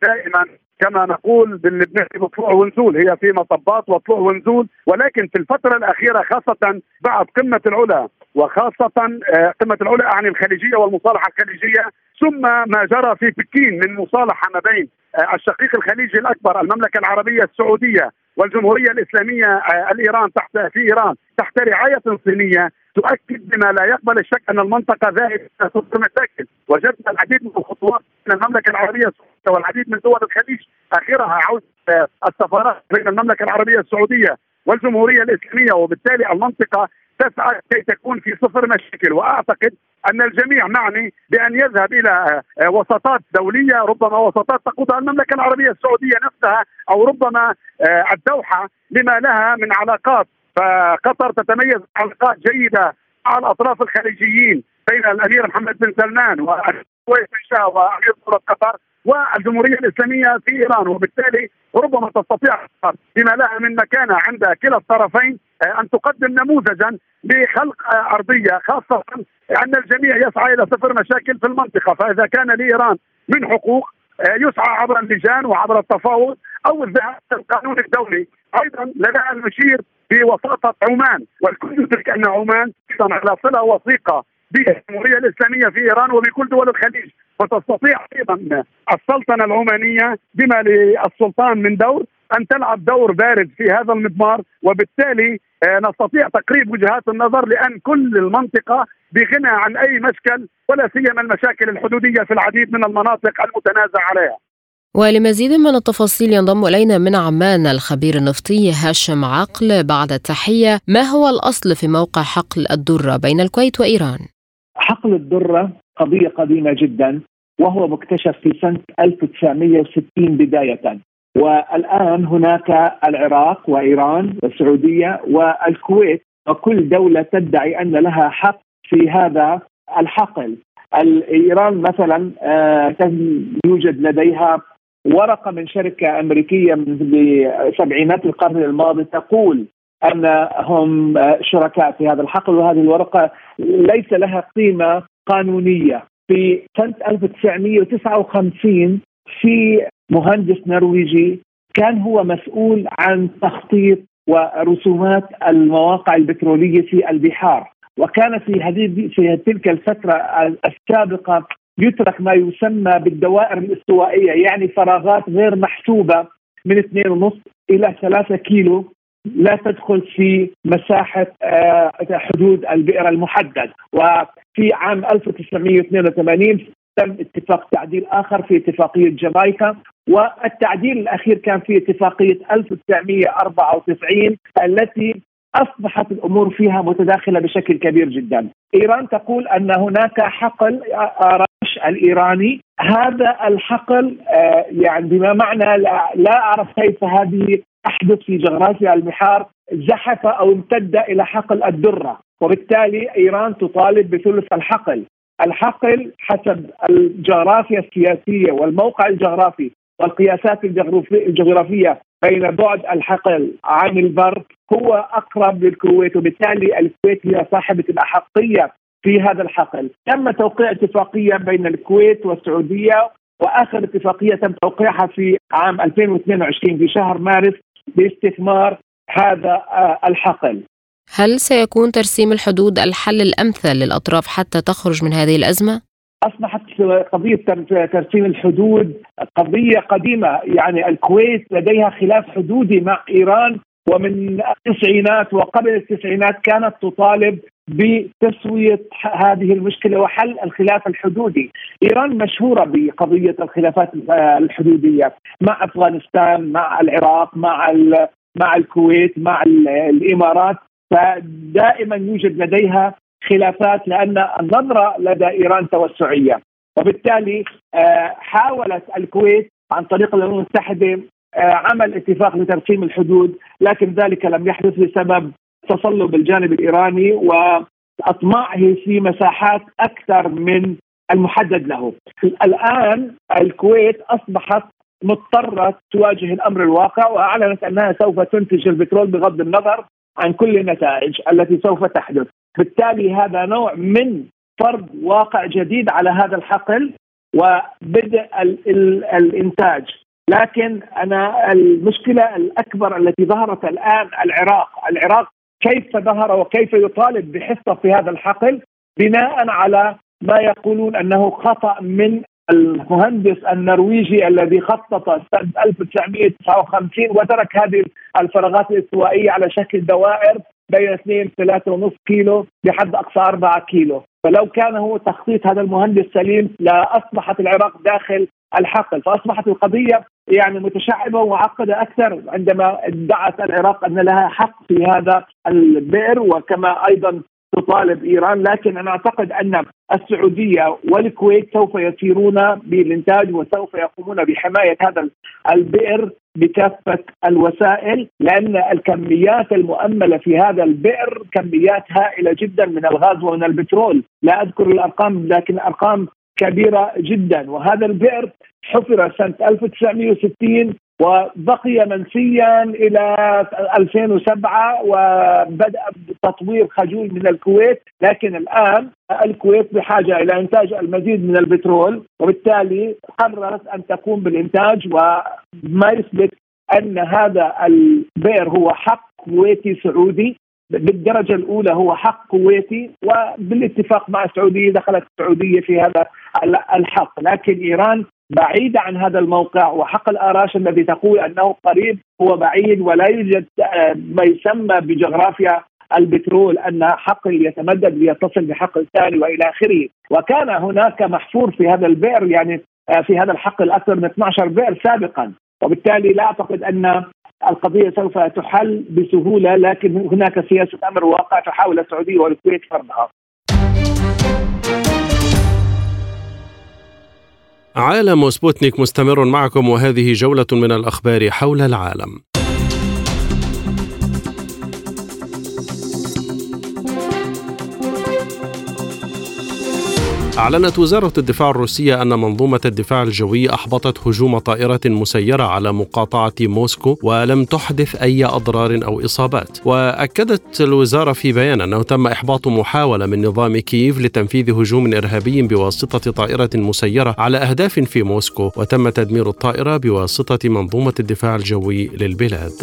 Speaker 7: دائما كما نقول باللبناني بطلوع ونزول. هي في مطبات وطلوع ونزول ولكن في الفترة الأخيرة خاصة بعد قمة العلا وخاصة آه، قمة العلا عن الخليجية والمصالحة الخليجية ثم ما جرى في بكين من مصالحة ما بين آه، الشقيق الخليجي الأكبر المملكة العربية السعودية والجمهورية الإسلامية آه، الإيران تحت في إيران تحت رعاية صينية تؤكد بما لا يقبل الشك أن المنطقة ذاهبه تصدر مشاكل وجدنا العديد من الخطوات من المملكة العربية السعودية والعديد من دول الخليج. اخرها عودة آه، السفارات بين المملكة العربية السعودية والجمهورية الإسلامية وبالتالي المنطقة تسعى كي تكون في صفر مشاكل. وأعتقد أن الجميع معني بأن يذهب إلى آه، وساطات دولية ربما وساطات تقودها المملكة العربية السعودية نفسها أو ربما آه، الدوحة لما لها من علاقات. فقطر تتميز بعلاقات جيدة مع الأطراف الخليجيين بين الأمير محمد بن سلمان والكويت بن شاه وأمير دولة قطر. والجمهورية الإسلامية في إيران وبالتالي ربما تستطيع بما لها من مكانة عند كلا الطرفين آه، أن تقدم نموذجا لخلق أرضية خاصة أن الجميع يسعى إلى صفر مشاكل في المنطقة. فإذا كان لإيران من حقوق آه، يسعى عبر اللجان وعبر التفاوض أو الذهاب القانون الدولي. أيضا لديها المشير بوساطه عمان والكل يدرك أن عمان على صلة وثيقة بالجمهورية الإسلامية في إيران وبكل دول الخليج. وتستطيع أيضا السلطنة العمانية بما للسلطان من دور أن تلعب دور بارز في هذا المضمار وبالتالي آه، نستطيع تقريب وجهات النظر لأن كل المنطقة بغنى عن أي مشكل ولا سيما المشاكل الحدودية في العديد من المناطق المتنازع عليها.
Speaker 1: ولمزيد من التفاصيل ينضم إلينا من عمان الخبير النفطي هاشم عقل بعد التحية، ما هو الأصل في موقع حقل الدرة بين الكويت وإيران؟
Speaker 8: حقل الدرة قضية قديمة جدا وهو مكتشف في سنة 1960 بداية. والآن هناك العراق وإيران والسعودية والكويت وكل دولة تدعي أن لها حق في هذا الحقل. ايران مثلا آه، يوجد لديها ورقة من شركة أمريكية من سبعينات القرن الماضي تقول أنهم شركاء في هذا الحقل وهذه الورقة ليس لها قيمة قانونية. في سنة 1959 في مهندس نرويجي كان هو مسؤول عن تخطيط ورسومات المواقع البترولية في البحار. وكان في هذه في تلك الفترة السابقة يترك ما يسمى بالدوائر الاستوائية يعني فراغات غير محسوبة من 2.5 إلى 3 كيلو. لا تدخل في مساحة آه، حدود البئر المحدد. وفي عام 1982 تم اتفاق تعديل آخر في اتفاقية جامايكا. والتعديل الأخير كان في اتفاقية 1994 التي أصبحت الأمور فيها متداخلة بشكل كبير جدا. إيران تقول أن هناك حقل اراش الإيراني، هذا الحقل آه، يعني بما معنى لا أعرف كيف هذه تحدث في جغرافيا البحار زحف أو امتد إلى حقل الدرة، وبالتالي إيران تطالب بثلث الحقل. الحقل حسب الجغرافيا السياسية والموقع الجغرافي والقياسات الجغرافية بين بعد الحقل عن البر هو أقرب للكويت وبالتالي الكويت هي صاحبة الأحقية في هذا الحقل، تم توقيع اتفاقية بين الكويت والسعودية وآخر اتفاقية تم توقيعها في عام 2022 في شهر مارس باستثمار هذا آه، الحقل.
Speaker 1: هل سيكون ترسيم الحدود الحل الأمثل للأطراف حتى تخرج من هذه الأزمة؟
Speaker 8: أصبحت قضية ترسيم الحدود قضية قديمة يعني الكويت لديها خلاف حدودي مع إيران ومن التسعينات وقبل التسعينات كانت تطالب بتسوية هذه المشكلة وحل الخلاف الحدودي، إيران مشهورة بقضية الخلافات الحدودية مع أفغانستان، مع العراق، مع مع الكويت، مع الإمارات، فدائما يوجد لديها خلافات لأن النظرة لدى إيران توسعية. وبالتالي آه، حاولت الكويت عن طريق الأمم المتحدة عمل اتفاق لترسيم الحدود لكن ذلك لم يحدث بسبب تصلب الجانب الإيراني و اطماعه في مساحات أكثر من المحدد له. الآن الكويت أصبحت مضطرة تواجه الأمر الواقع وأعلنت أنها سوف تنتج البترول بغض النظر عن كل النتائج التي سوف تحدث، بالتالي هذا نوع من فرض واقع جديد على هذا الحقل وبدء الإنتاج لكن أنا المشكلة الأكبر التي ظهرت الآن العراق، العراق كيف ظهر وكيف يطالب بحصه في هذا الحقل؟ بناء على ما يقولون أنه خطأ من المهندس النرويجي الذي خطط سنة 1959 وترك هذه الفراغات الاستوائية على شكل دوائر بين 2 3.5 كيلو بحد أقصى 4 كيلو. فلو كان هو تخطيط هذا المهندس سليم لاصبحت العراق داخل الحقل فأصبحت القضية يعني متشعبة ومعقدة أكثر عندما ادعت العراق أن لها حق في هذا البئر وكما أيضا تطالب إيران. لكن أنا أعتقد أن السعودية والكويت سوف يسيرون بالإنتاج وسوف يقومون بحماية هذا البئر بكافة الوسائل لأن الكميات المؤملة في هذا البئر كميات هائلة جدا من الغاز ومن البترول، لا أذكر الأرقام لكن ارقام كبيرة جدا. وهذا البئر حفر سنة 1960 وبقي منسيا إلى 2007 وبدأ بتطوير خجول من الكويت. لكن الآن الكويت بحاجة إلى إنتاج المزيد من البترول وبالتالي قررت أن تقوم بالإنتاج. وما يثبت أن هذا البئر هو حق كويتي سعودي. بالدرجة الأولى هو حق كويتي وبالاتفاق مع السعودية دخلت السعودية في هذا الحق. لكن إيران بعيدة عن هذا الموقع وحق الآراش الذي تقول أنه قريب هو بعيد ولا يوجد آه، ما يسمى بجغرافيا البترول أن حقل يتمدد ليتصل بحقل ثاني وإلى آخره، وكان هناك محفور في هذا البئر يعني آه، في هذا الحقل أكثر من 12 بئر سابقا، وبالتالي لا أعتقد أن القضية سوف تحل بسهولة لكن هناك سياسة أمر واقع تحاول السعودية والكويت فرضها.
Speaker 2: عالم سبوتنيك مستمر معكم وهذه جولة من الأخبار حول العالم. أعلنت وزارة الدفاع الروسية أن منظومة الدفاع الجوي أحبطت هجوم طائرة مسيرة على مقاطعة موسكو ولم تحدث أي أضرار أو إصابات وأكدت الوزارة في بيان أنه تم إحباط محاولة من نظام كييف لتنفيذ هجوم إرهابي بواسطة طائرة مسيرة على أهداف في موسكو وتم تدمير الطائرة بواسطة منظومة الدفاع الجوي للبلاد.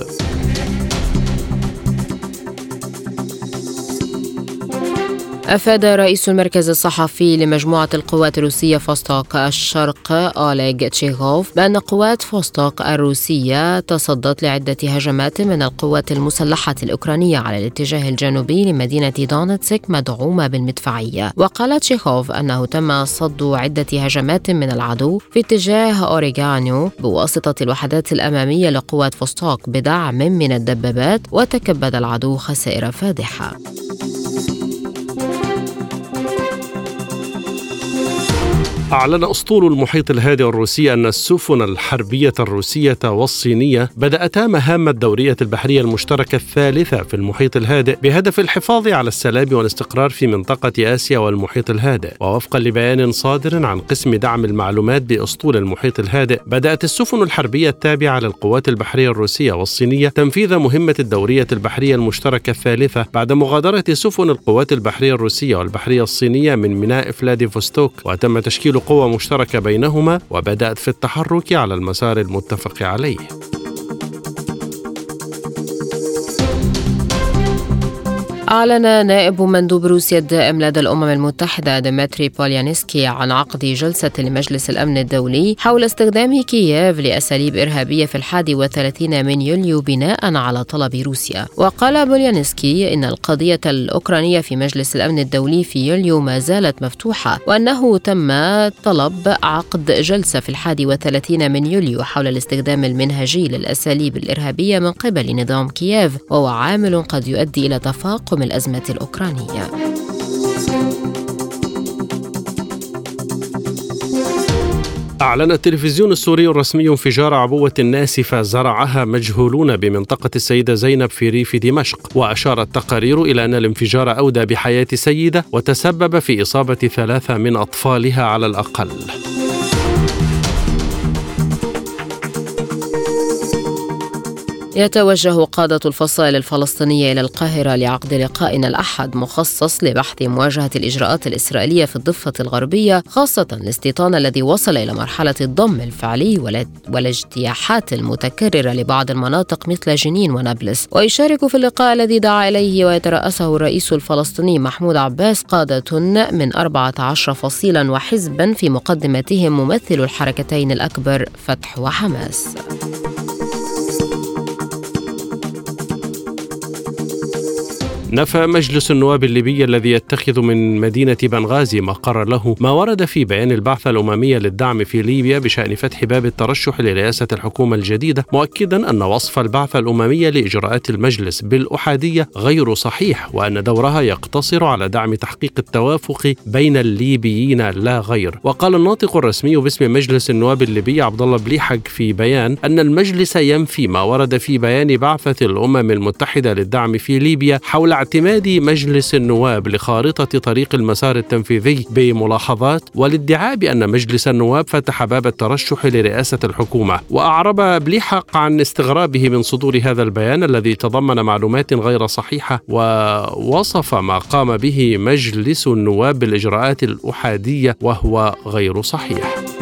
Speaker 1: أفاد رئيس المركز الصحفي لمجموعة القوات الروسية فوستوك الشرق أوليغ تشيخوف بأن قوات فوستوك الروسية تصدت لعدة هجمات من القوات المسلحة الأوكرانية على الاتجاه الجنوبي لمدينة دونتسك مدعومة بالمدفعية. وقال تشيخوف أنه تم صد عدة هجمات من العدو في اتجاه أوريغانيو بواسطة الوحدات الأمامية لقوات فوستوك بدعم من الدبابات وتكبد العدو خسائر فادحة.
Speaker 2: أعلن أسطول المحيط الهادئ الروسي أن السفن الحربية الروسية والصينية بدأتا مهام الدورية البحرية المشتركة الثالثة في المحيط الهادئ بهدف الحفاظ على السلام والاستقرار في منطقة آسيا والمحيط الهادئ. ووفقا لبيان صادر عن قسم دعم المعلومات بأسطول المحيط الهادئ بدأت السفن الحربية التابعة للقوات البحرية الروسية والصينية تنفيذ مهمة الدورية البحرية المشتركة الثالثة بعد مغادرة سفن القوات البحرية الروسية والبحرية الصينية من ميناء فلاديفوستوك وتم تشكيل قوة مشتركة بينهما وبدأت في التحرك على المسار المتفق عليه.
Speaker 1: أعلن نائب مندوب روسيا الدائم لدى الأمم المتحدة ديمتري بوليانسكي عن عقد جلسة لمجلس الأمن الدولي حول استخدام كييف لأساليب إرهابية في الحادي والثلاثين من يوليو بناء على طلب روسيا. وقال بوليانسكي إن القضية الأوكرانية في مجلس الأمن الدولي في يوليو ما زالت مفتوحة وأنه تم طلب عقد جلسة في الحادي والثلاثين من يوليو حول الاستخدام المنهجي للأساليب الإرهابية من قبل نظام كييف وهو عامل قد يؤدي إلى تفاقم تفاقم الأزمة الأوكرانية.
Speaker 2: أعلن التلفزيون السوري الرسمي انفجار عبوة ناسفة زرعها مجهولون بمنطقة السيدة زينب في ريف دمشق وأشارت تقارير إلى أن الانفجار أودى بحياة سيدة وتسبب في إصابة ثلاثة من أطفالها على الأقل.
Speaker 1: يتوجه قادة الفصائل الفلسطينية إلى القاهرة لعقد لقاء الأحد مخصص لبحث مواجهة الإجراءات الإسرائيلية في الضفة الغربية خاصة الاستيطان الذي وصل إلى مرحلة الضم الفعلي والاجتياحات المتكررة لبعض المناطق مثل جنين ونابلس. ويشارك في اللقاء الذي دعا إليه ويترأسه الرئيس الفلسطيني محمود عباس قادة من 14 فصيلا وحزبا في مقدمتهم ممثل الحركتين الأكبر فتح وحماس.
Speaker 2: نفى مجلس النواب الليبي الذي يتخذ من مدينة بنغازي مقر له ما ورد في بيان البعثة الأممية للدعم في ليبيا بشأن فتح باب الترشح لرئاسة الحكومة الجديدة مؤكدا أن وصف البعثة الأممية لإجراءات المجلس بالأحادية غير صحيح وأن دورها يقتصر على دعم تحقيق التوافق بين الليبيين لا غير. وقال الناطق الرسمي باسم مجلس النواب الليبي عبد الله بليحق في بيان أن المجلس ينفي ما ورد في بيان بعثة الأمم المتحدة للدعم في ليبيا حول اعتماد مجلس النواب لخارطة طريق المسار التنفيذي بملاحظات والادعاء بأن مجلس النواب فتح باب الترشح لرئاسة الحكومة وأعرب بليحق عن استغرابه من صدور هذا البيان الذي تضمن معلومات غير صحيحة ووصف ما قام به مجلس النواب بالإجراءات الأحادية وهو غير صحيح.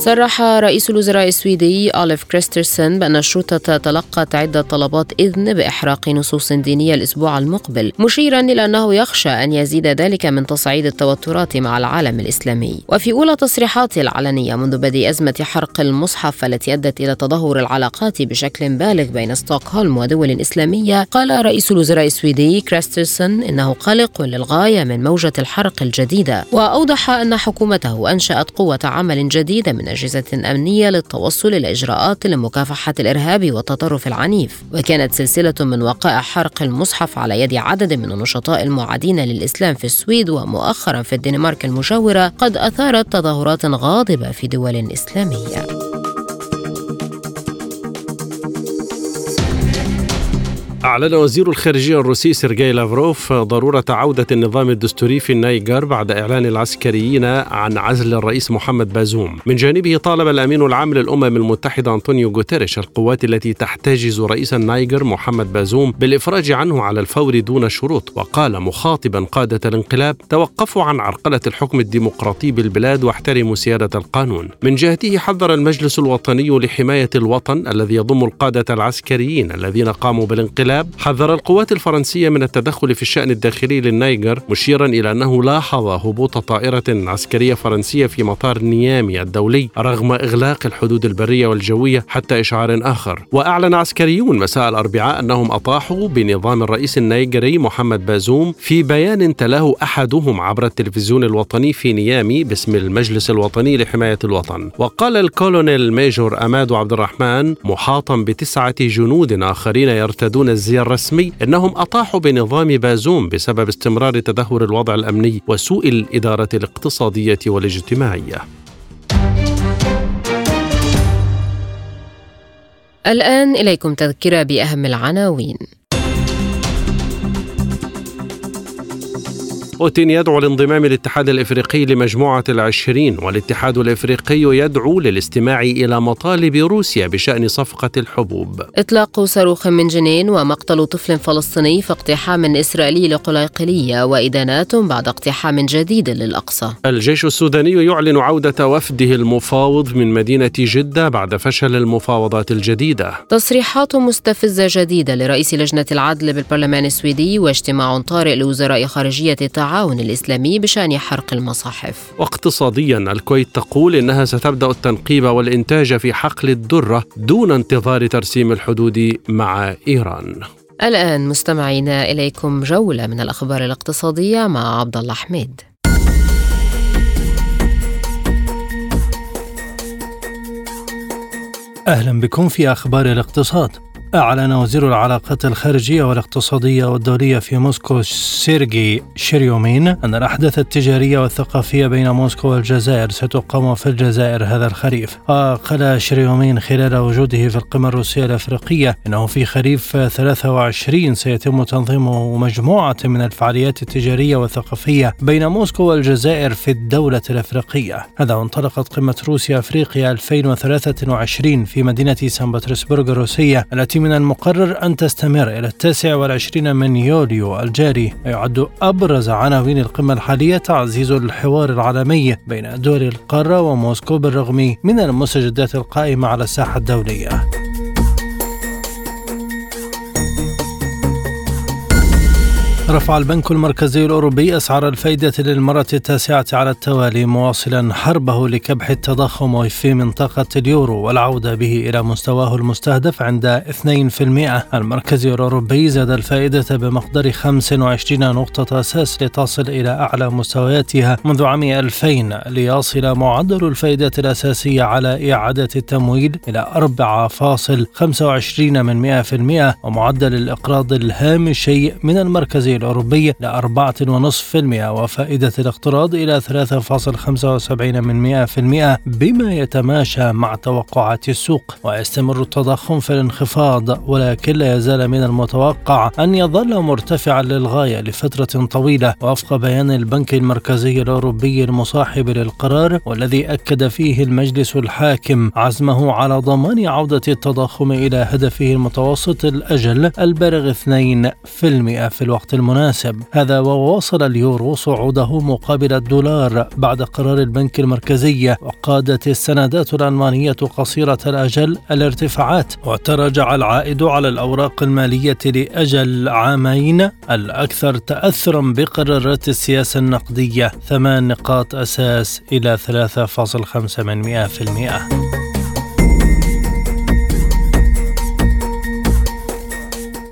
Speaker 1: صرح رئيس الوزراء السويدي أوليف كريسترسن بأن الشرطة تلقت عدة طلبات إذن بإحراق نصوص دينية الأسبوع المقبل مشيرا إلى أنه يخشى أن يزيد ذلك من تصعيد التوترات مع العالم الإسلامي. وفي أولى تصريحاته العلنية منذ بدء أزمة حرق المصحف التي أدت إلى تدهور العلاقات بشكل بالغ بين ستوكهولم ودول إسلامية قال رئيس الوزراء السويدي كريسترسن إنه قلق للغاية من موجة الحرق الجديدة وأوضح أن حكومته أنشأت قوة عمل جديدة من أجهزة أمنية للتوصل إلى إجراءات لمكافحة الإرهاب والتطرف العنيف. وكانت سلسلة من وقائع حرق المصحف على يد عدد من النشطاء المعادين للإسلام في السويد ومؤخرا في الدنمارك المجاورة قد أثارت تظاهرات غاضبة في دول إسلامية.
Speaker 2: أعلن وزير الخارجية الروسي سيرجي لافروف ضرورة عودة النظام الدستوري في النيجر بعد إعلان العسكريين عن عزل الرئيس محمد بازوم. من جانبه طالب الأمين العام للأمم المتحدة أنطونيو غوتيريش القوات التي تحتجز رئيس النيجر محمد بازوم بالإفراج عنه على الفور دون شروط وقال مخاطبا قادة الانقلاب توقفوا عن عرقلة الحكم الديمقراطي بالبلاد واحترموا سيادة القانون. من جهته حذر المجلس الوطني لحماية الوطن الذي يضم القادة العسكريين الذين قاموا بالانقلاب الانقلاب حذر القوات الفرنسية من التدخل في الشأن الداخلي للنيجر مشيرا إلى أنه لاحظ هبوط طائرة عسكرية فرنسية في مطار نيامي الدولي رغم إغلاق الحدود البرية والجوية حتى إشعار آخر. وأعلن عسكريون مساء الأربعاء أنهم أطاحوا بنظام الرئيس النيجري محمد بازوم في بيان تلاه أحدهم عبر التلفزيون الوطني في نيامي باسم المجلس الوطني لحماية الوطن. وقال الكولونيل ميجور أمادو عبد الرحمن محاطا بتسعة جنود آخرين يرتدون الزي الرسمي أنهم أطاحوا بنظام بازوم بسبب استمرار تدهور الوضع الأمني وسوء الإدارة الاقتصادية والاجتماعية.
Speaker 1: الآن إليكم تذكرة بأهم العناوين.
Speaker 2: بوتين يدعو لانضمام الاتحاد الإفريقي لمجموعة العشرين والاتحاد الإفريقي يدعو للاستماع إلى مطالب روسيا بشأن صفقة الحبوب.
Speaker 1: إطلاق صاروخ من جنين ومقتل طفل فلسطيني في اقتحام إسرائيلي لقليقليه وإدانات بعد اقتحام جديد للأقصى.
Speaker 2: الجيش السوداني يعلن عودة وفده المفاوض من مدينة جدة بعد فشل المفاوضات الجديدة.
Speaker 1: تصريحات مستفزة جديدة لرئيس لجنة العدل بالبرلمان السويدي واجتماع طارئ لوزراء التعاون التعاون الإسلامي بشأن حرق المصاحف.
Speaker 2: واقتصاديا الكويت تقول إنها ستبدأ التنقيب والإنتاج في حقل الذرة دون انتظار ترسيم الحدود مع إيران.
Speaker 1: الآن مستمعينا إليكم جولة من الأخبار الاقتصادية مع عبد الله حميد.
Speaker 9: أهلا بكم في أخبار الاقتصاد. أعلن وزير العلاقات الخارجية والاقتصادية والدولية في موسكو سيرجي شيريومين أن الأحداث التجارية والثقافية بين موسكو والجزائر ستقام في الجزائر هذا الخريف. وقال شيريومين خلال وجوده في القمة الروسية الأفريقية إنه في خريف 23 سيتم تنظيم مجموعة من الفعاليات التجارية والثقافية بين موسكو والجزائر في الدولة الأفريقية. هذا وانطلقت قمة روسيا أفريقيا 2023 في مدينة سان بطرسبرغ الروسية التي من المقرر أن تستمر إلى التاسع والعشرين من يوليو الجاري ويعد أبرز عناوين القمة الحالية تعزيز الحوار العالمي بين دول القارة وموسكو بالرغم من المستجدات القائمة على الساحة الدولية. رفع البنك المركزي الأوروبي أسعار الفائدة للمرة التاسعة على التوالي مواصلا حربه لكبح التضخم في منطقة اليورو والعودة به إلى مستواه المستهدف عند 2% المركزي الأوروبي زاد الفائدة بمقدار 25 نقطة أساس لتصل إلى أعلى مستوياتها منذ عام 2000 ليصل معدل الفائدة الأساسية على إعادة التمويل إلى 4.25 من 100% ومعدل الإقراض الهامشي من المركزي الأوروبي ل 4.5% وفائدة الاقتراض إلى 3.75 من 100% بما يتماشى مع توقعات السوق. ويستمر التضخم في الانخفاض ولكن لا يزال من المتوقع أن يظل مرتفعا للغاية لفترة طويلة. وفق بيان البنك المركزي الأوروبي المصاحب للقرار والذي أكد فيه المجلس الحاكم عزمه على ضمان عودة التضخم إلى هدفه المتوسط الأجل البالغ 2% في الوقت المناسب. المناسب. هذا وواصل اليورو صعوده مقابل الدولار بعد قرار البنك المركزي وقادت السندات الألمانية قصيرة الأجل الارتفاعات. وتراجع العائد على الأوراق المالية لأجل عامين الأكثر تأثرا بقرارات السياسة النقدية. ثمان نقاط أساس إلى 3.5%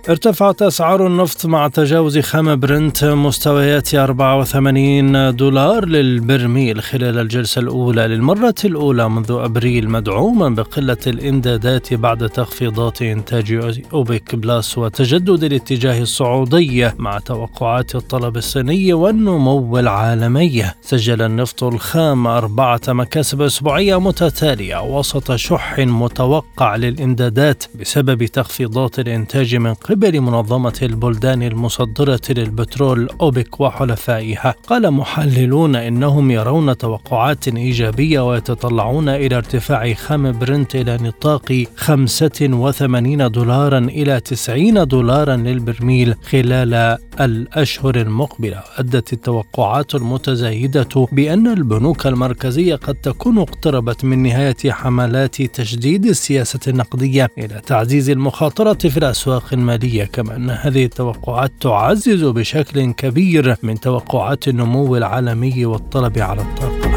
Speaker 9: ارتفعت أسعار النفط مع تجاوز خام برنت مستويات 84 دولار للبرميل خلال الجلسة الأولى للمرة الأولى منذ أبريل مدعوما بقلة الإمدادات بعد تخفيضات إنتاج أوبك بلاس وتجدد الاتجاه الصعودي مع توقعات الطلب الصيني والنمو العالمي. سجل النفط الخام أربعة مكاسب أسبوعية متتالية وسط شح متوقع للإمدادات بسبب تخفيضات الإنتاج من قبل قبل منظمة البلدان المصدرة للبترول أوبك وحلفائها. قال محللون إنهم يرون توقعات إيجابية ويتطلعون إلى ارتفاع خام برنت إلى نطاق 85 دولارا إلى 90 دولارا للبرميل خلال الأشهر المقبلة. أدت التوقعات المتزايدة بأن البنوك المركزية قد تكون اقتربت من نهاية حملات تجديد السياسة النقدية إلى تعزيز المخاطرة في الأسواق المالية. العالية كما أن هذه التوقعات تعزز بشكل كبير من توقعات النمو العالمي والطلب على الطاقة.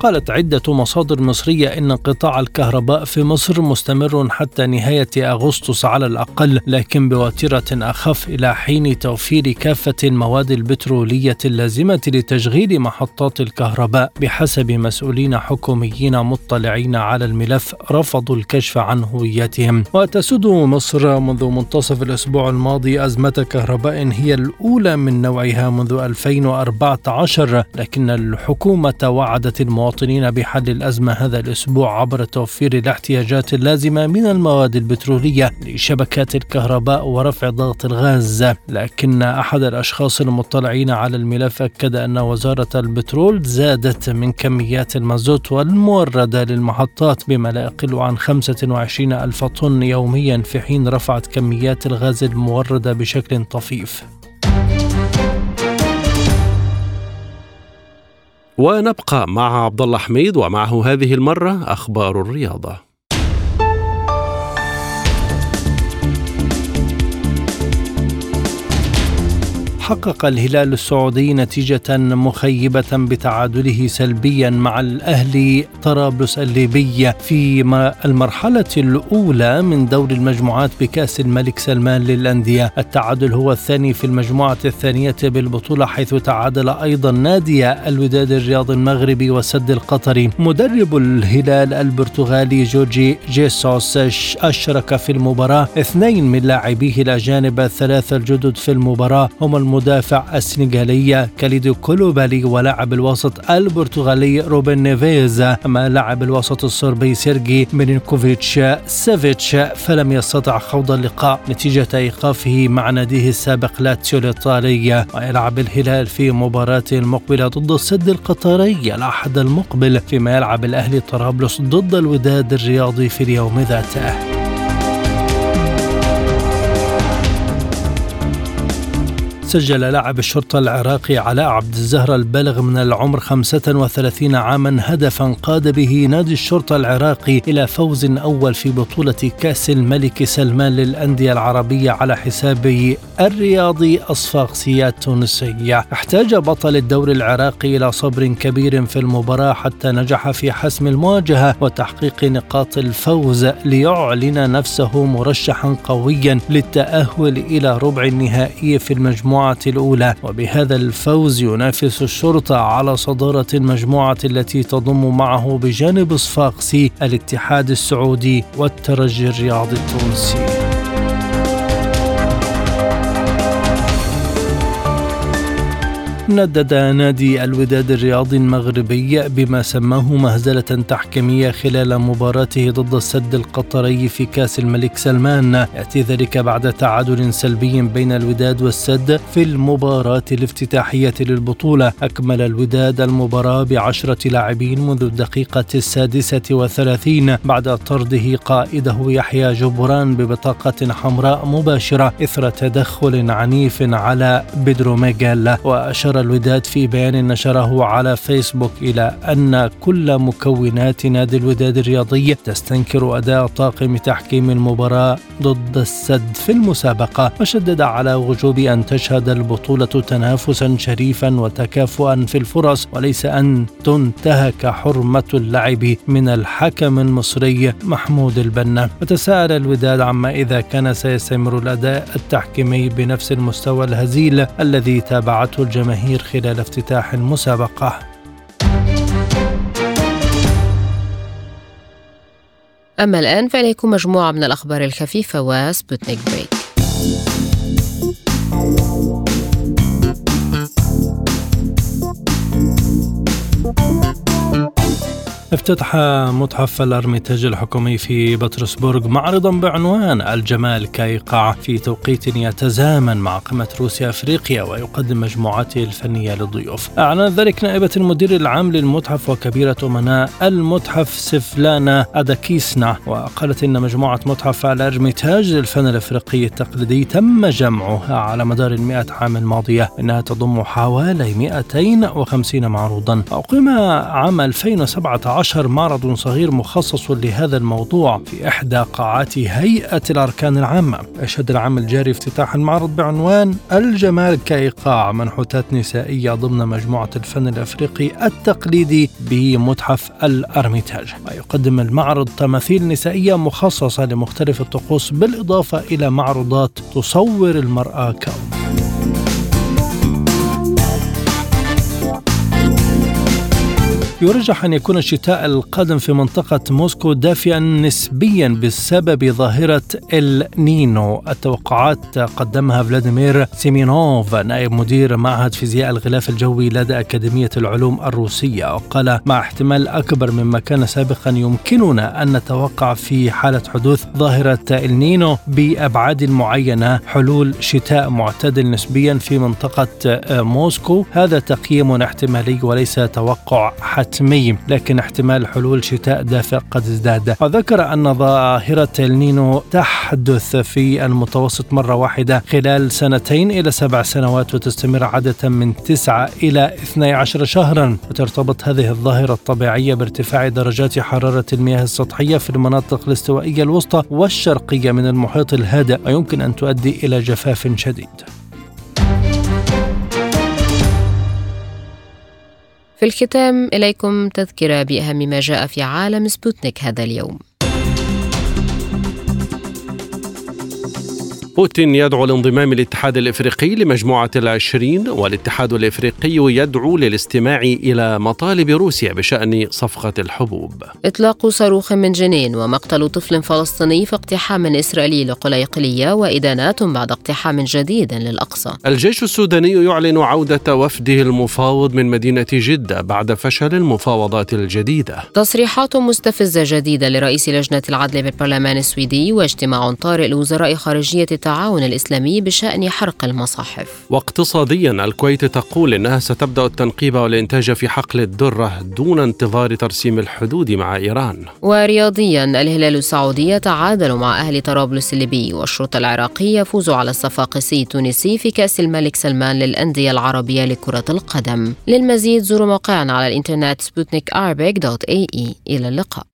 Speaker 9: قالت عدة مصادر مصرية إن قطاع الكهرباء في مصر مستمر حتى نهاية أغسطس على الأقل لكن بوتيرة أخف إلى حين توفير كافة المواد البترولية اللازمة لتشغيل محطات الكهرباء. بحسب مسؤولين حكوميين مطلعين على الملف رفضوا الكشف عن هويتهم. وتسود مصر منذ منتصف الأسبوع الماضي أزمة كهرباء هي الأولى من نوعها منذ 2014 لكن الحكومة وعدت المواطنين المواطنين بحل الأزمة هذا الأسبوع عبر توفير الاحتياجات اللازمة من المواد البترولية لشبكات الكهرباء ورفع ضغط الغاز. لكن أحد الأشخاص المطلعين على الملف أكد أن وزارة البترول زادت من كميات المازوت والموردة للمحطات بما لا يقل عن 25 ألف طن يوميا في حين رفعت كميات الغاز الموردة بشكل طفيف.
Speaker 2: ونبقى مع عبد الله حميد ومعه هذه المرة أخبار الرياضة.
Speaker 9: حقق الهلال السعودي نتيجة مخيبة بتعادله سلبيا مع الأهلي طرابلس الليبي في المرحلة الأولى من دور المجموعات بكأس الملك سلمان للأندية. التعادل هو الثاني في المجموعة الثانية بالبطولة حيث تعادل أيضا نادي الوداد الرياضي المغربي والسد القطري. مدرب الهلال البرتغالي جورجي جيسوس أشرك في المباراة اثنين من لاعبيه الأجانب الثلاثة الجدد في المباراة. هم المدافع السنغالي كاليدو كوليبالي ولاعب الوسط البرتغالي روبن نيفيز. أما لاعب الوسط الصربي سيرجي ميلينكوفيتش سيفيتش فلم يستطع خوض اللقاء نتيجة إيقافه مع ناديه السابق لاتسيو الإيطالي. ويلعب الهلال في مباراته المقبلة ضد السد القطري الأحد المقبل فيما يلعب الأهلي طرابلس ضد الوداد الرياضي في اليوم ذاته. سجل لاعب الشرطة العراقي علاء عبد الزهرة البالغ من العمر 35 عاما هدفا قاد به نادي الشرطة العراقي إلى فوز أول في بطولة كأس الملك سلمان للأندية العربية على حساب الرياضي الصفاقسي التونسي احتاج بطل الدوري العراقي إلى صبر كبير في المباراة حتى نجح في حسم المواجهة وتحقيق نقاط الفوز ليعلن نفسه مرشحا قويا للتأهل إلى ربع النهائي في المجموعة المجموعة الأولى وبهذا الفوز ينافس الشرطة على صدارة المجموعة التي تضم معه بجانب صفاقسي الاتحاد السعودي والترجي الرياضي التونسي. ندد نادي الوداد الرياضي المغربي بما سماه مهزلة تحكيمية خلال مباراته ضد السد القطري في كأس الملك سلمان. يأتي ذلك بعد تعادل سلبي بين الوداد والسد في المباراة الافتتاحية للبطولة. أكمل الوداد المباراة بعشرة لاعبين منذ الدقيقة السادسة وثلاثين بعد طرده قائده يحيى جبران ببطاقة حمراء مباشرة إثر تدخل عنيف على بيدرو ميغيل وأشار الوداد في بيان نشره على فيسبوك إلى أن كل مكونات نادي الوداد الرياضي تستنكر أداء طاقم تحكيم المباراة ضد السد في المسابقة وشدد على وجوب أن تشهد البطولة تنافسا شريفا وتكافؤا في الفرص وليس أن تنتهك حرمة اللعب من الحكم المصري محمود البنا. وتساءل الوداد عما إذا كان سيستمر الأداء التحكيمي بنفس المستوى الهزيل الذي تابعته الجماهير الجماهير خلال افتتاح المسابقة.
Speaker 1: أما الآن فإليكم مجموعة من الأخبار الخفيفة وسبوتنيك break.
Speaker 9: افتتح متحف الأرميتاج الحكومي في بطرسبورغ معرضا بعنوان الجمال كيقع في توقيت يتزامن مع قمة روسيا أفريقيا ويقدم مجموعاته الفنية للضيوف. أعلن ذلك نائبة المدير العام للمتحف وكبيرة أمناء المتحف سفيتلانا أداكسينا وقالت إن مجموعة متحف الأرميتاج للفن الأفريقي التقليدي تم جمعها على مدار المئة عام الماضية إنها تضم حوالي 250 معروضا. أقيم عام 2017 عشر معرض صغير مخصص لهذا الموضوع في إحدى قاعات هيئة الأركان العامة. يشهد العام الجاري افتتاح المعرض بعنوان الجمال كإيقاع منحوتات نسائية ضمن مجموعة الفن الأفريقي التقليدي بمتحف الأرميتاج. ويقدم المعرض تماثيل نسائية مخصصة لمختلف الطقوس بالإضافة إلى معروضات تصور المرأة كأم يرجح أن يكون الشتاء القادم في منطقة موسكو دافئا نسبيا بسبب ظاهرة النينو التوقعات قدمها فلاديمير سيمينوف نائب مدير معهد فيزياء الغلاف الجوي لدى أكاديمية العلوم الروسية وقال مع احتمال أكبر مما كان سابقا يمكننا أن نتوقع في حالة حدوث ظاهرة النينو بأبعاد معينة حلول شتاء معتدل نسبيا في منطقة موسكو. هذا تقييم احتمالي وليس توقع حتى حتمي لكن احتمال حلول شتاء دافئ قد ازداد. وذكر أن ظاهرة النينو تحدث في المتوسط مرة واحدة خلال سنتين إلى سبع سنوات وتستمر عادة من تسعة إلى 12 شهرا. وترتبط هذه الظاهرة الطبيعية بارتفاع درجات حرارة المياه السطحية في المناطق الاستوائية الوسطى والشرقية من المحيط الهادئ ويمكن أن تؤدي إلى جفاف شديد.
Speaker 1: في الختام إليكم تذكرة بأهم ما جاء في عالم سبوتنيك هذا اليوم.
Speaker 2: بوتين يدعو لانضمام الاتحاد الإفريقي لمجموعة العشرين والاتحاد الإفريقي يدعو للاستماع إلى مطالب روسيا بشأن صفقة الحبوب.
Speaker 1: إطلاق صاروخ من جنين ومقتل طفل فلسطيني في اقتحام إسرائيلي لقليقلية وإدانات بعد اقتحام جديد للأقصى.
Speaker 2: الجيش السوداني يعلن عودة وفده المفاوض من مدينة جدة بعد فشل المفاوضات الجديدة.
Speaker 1: تصريحات مستفزة جديدة لرئيس لجنة العدل بالبرلمان السويدي واجتماع طارئ لوزراء خارجية التعاون الإسلامي بشأن حرق المصاحف.
Speaker 2: واقتصاديا الكويت تقول إنها ستبدأ التنقيب والإنتاج في حقل الدرة دون انتظار ترسيم الحدود مع إيران.
Speaker 1: ورياضيا الهلال السعودي يتعادل مع أهلي طرابلس الليبي والشرطة العراقي يفوز على الصفاقسي التونسي في كأس الملك سلمان للأندية العربية لكرة القدم. للمزيد زوروا موقعنا على الإنترنت سبوتنيك إلى اللقاء.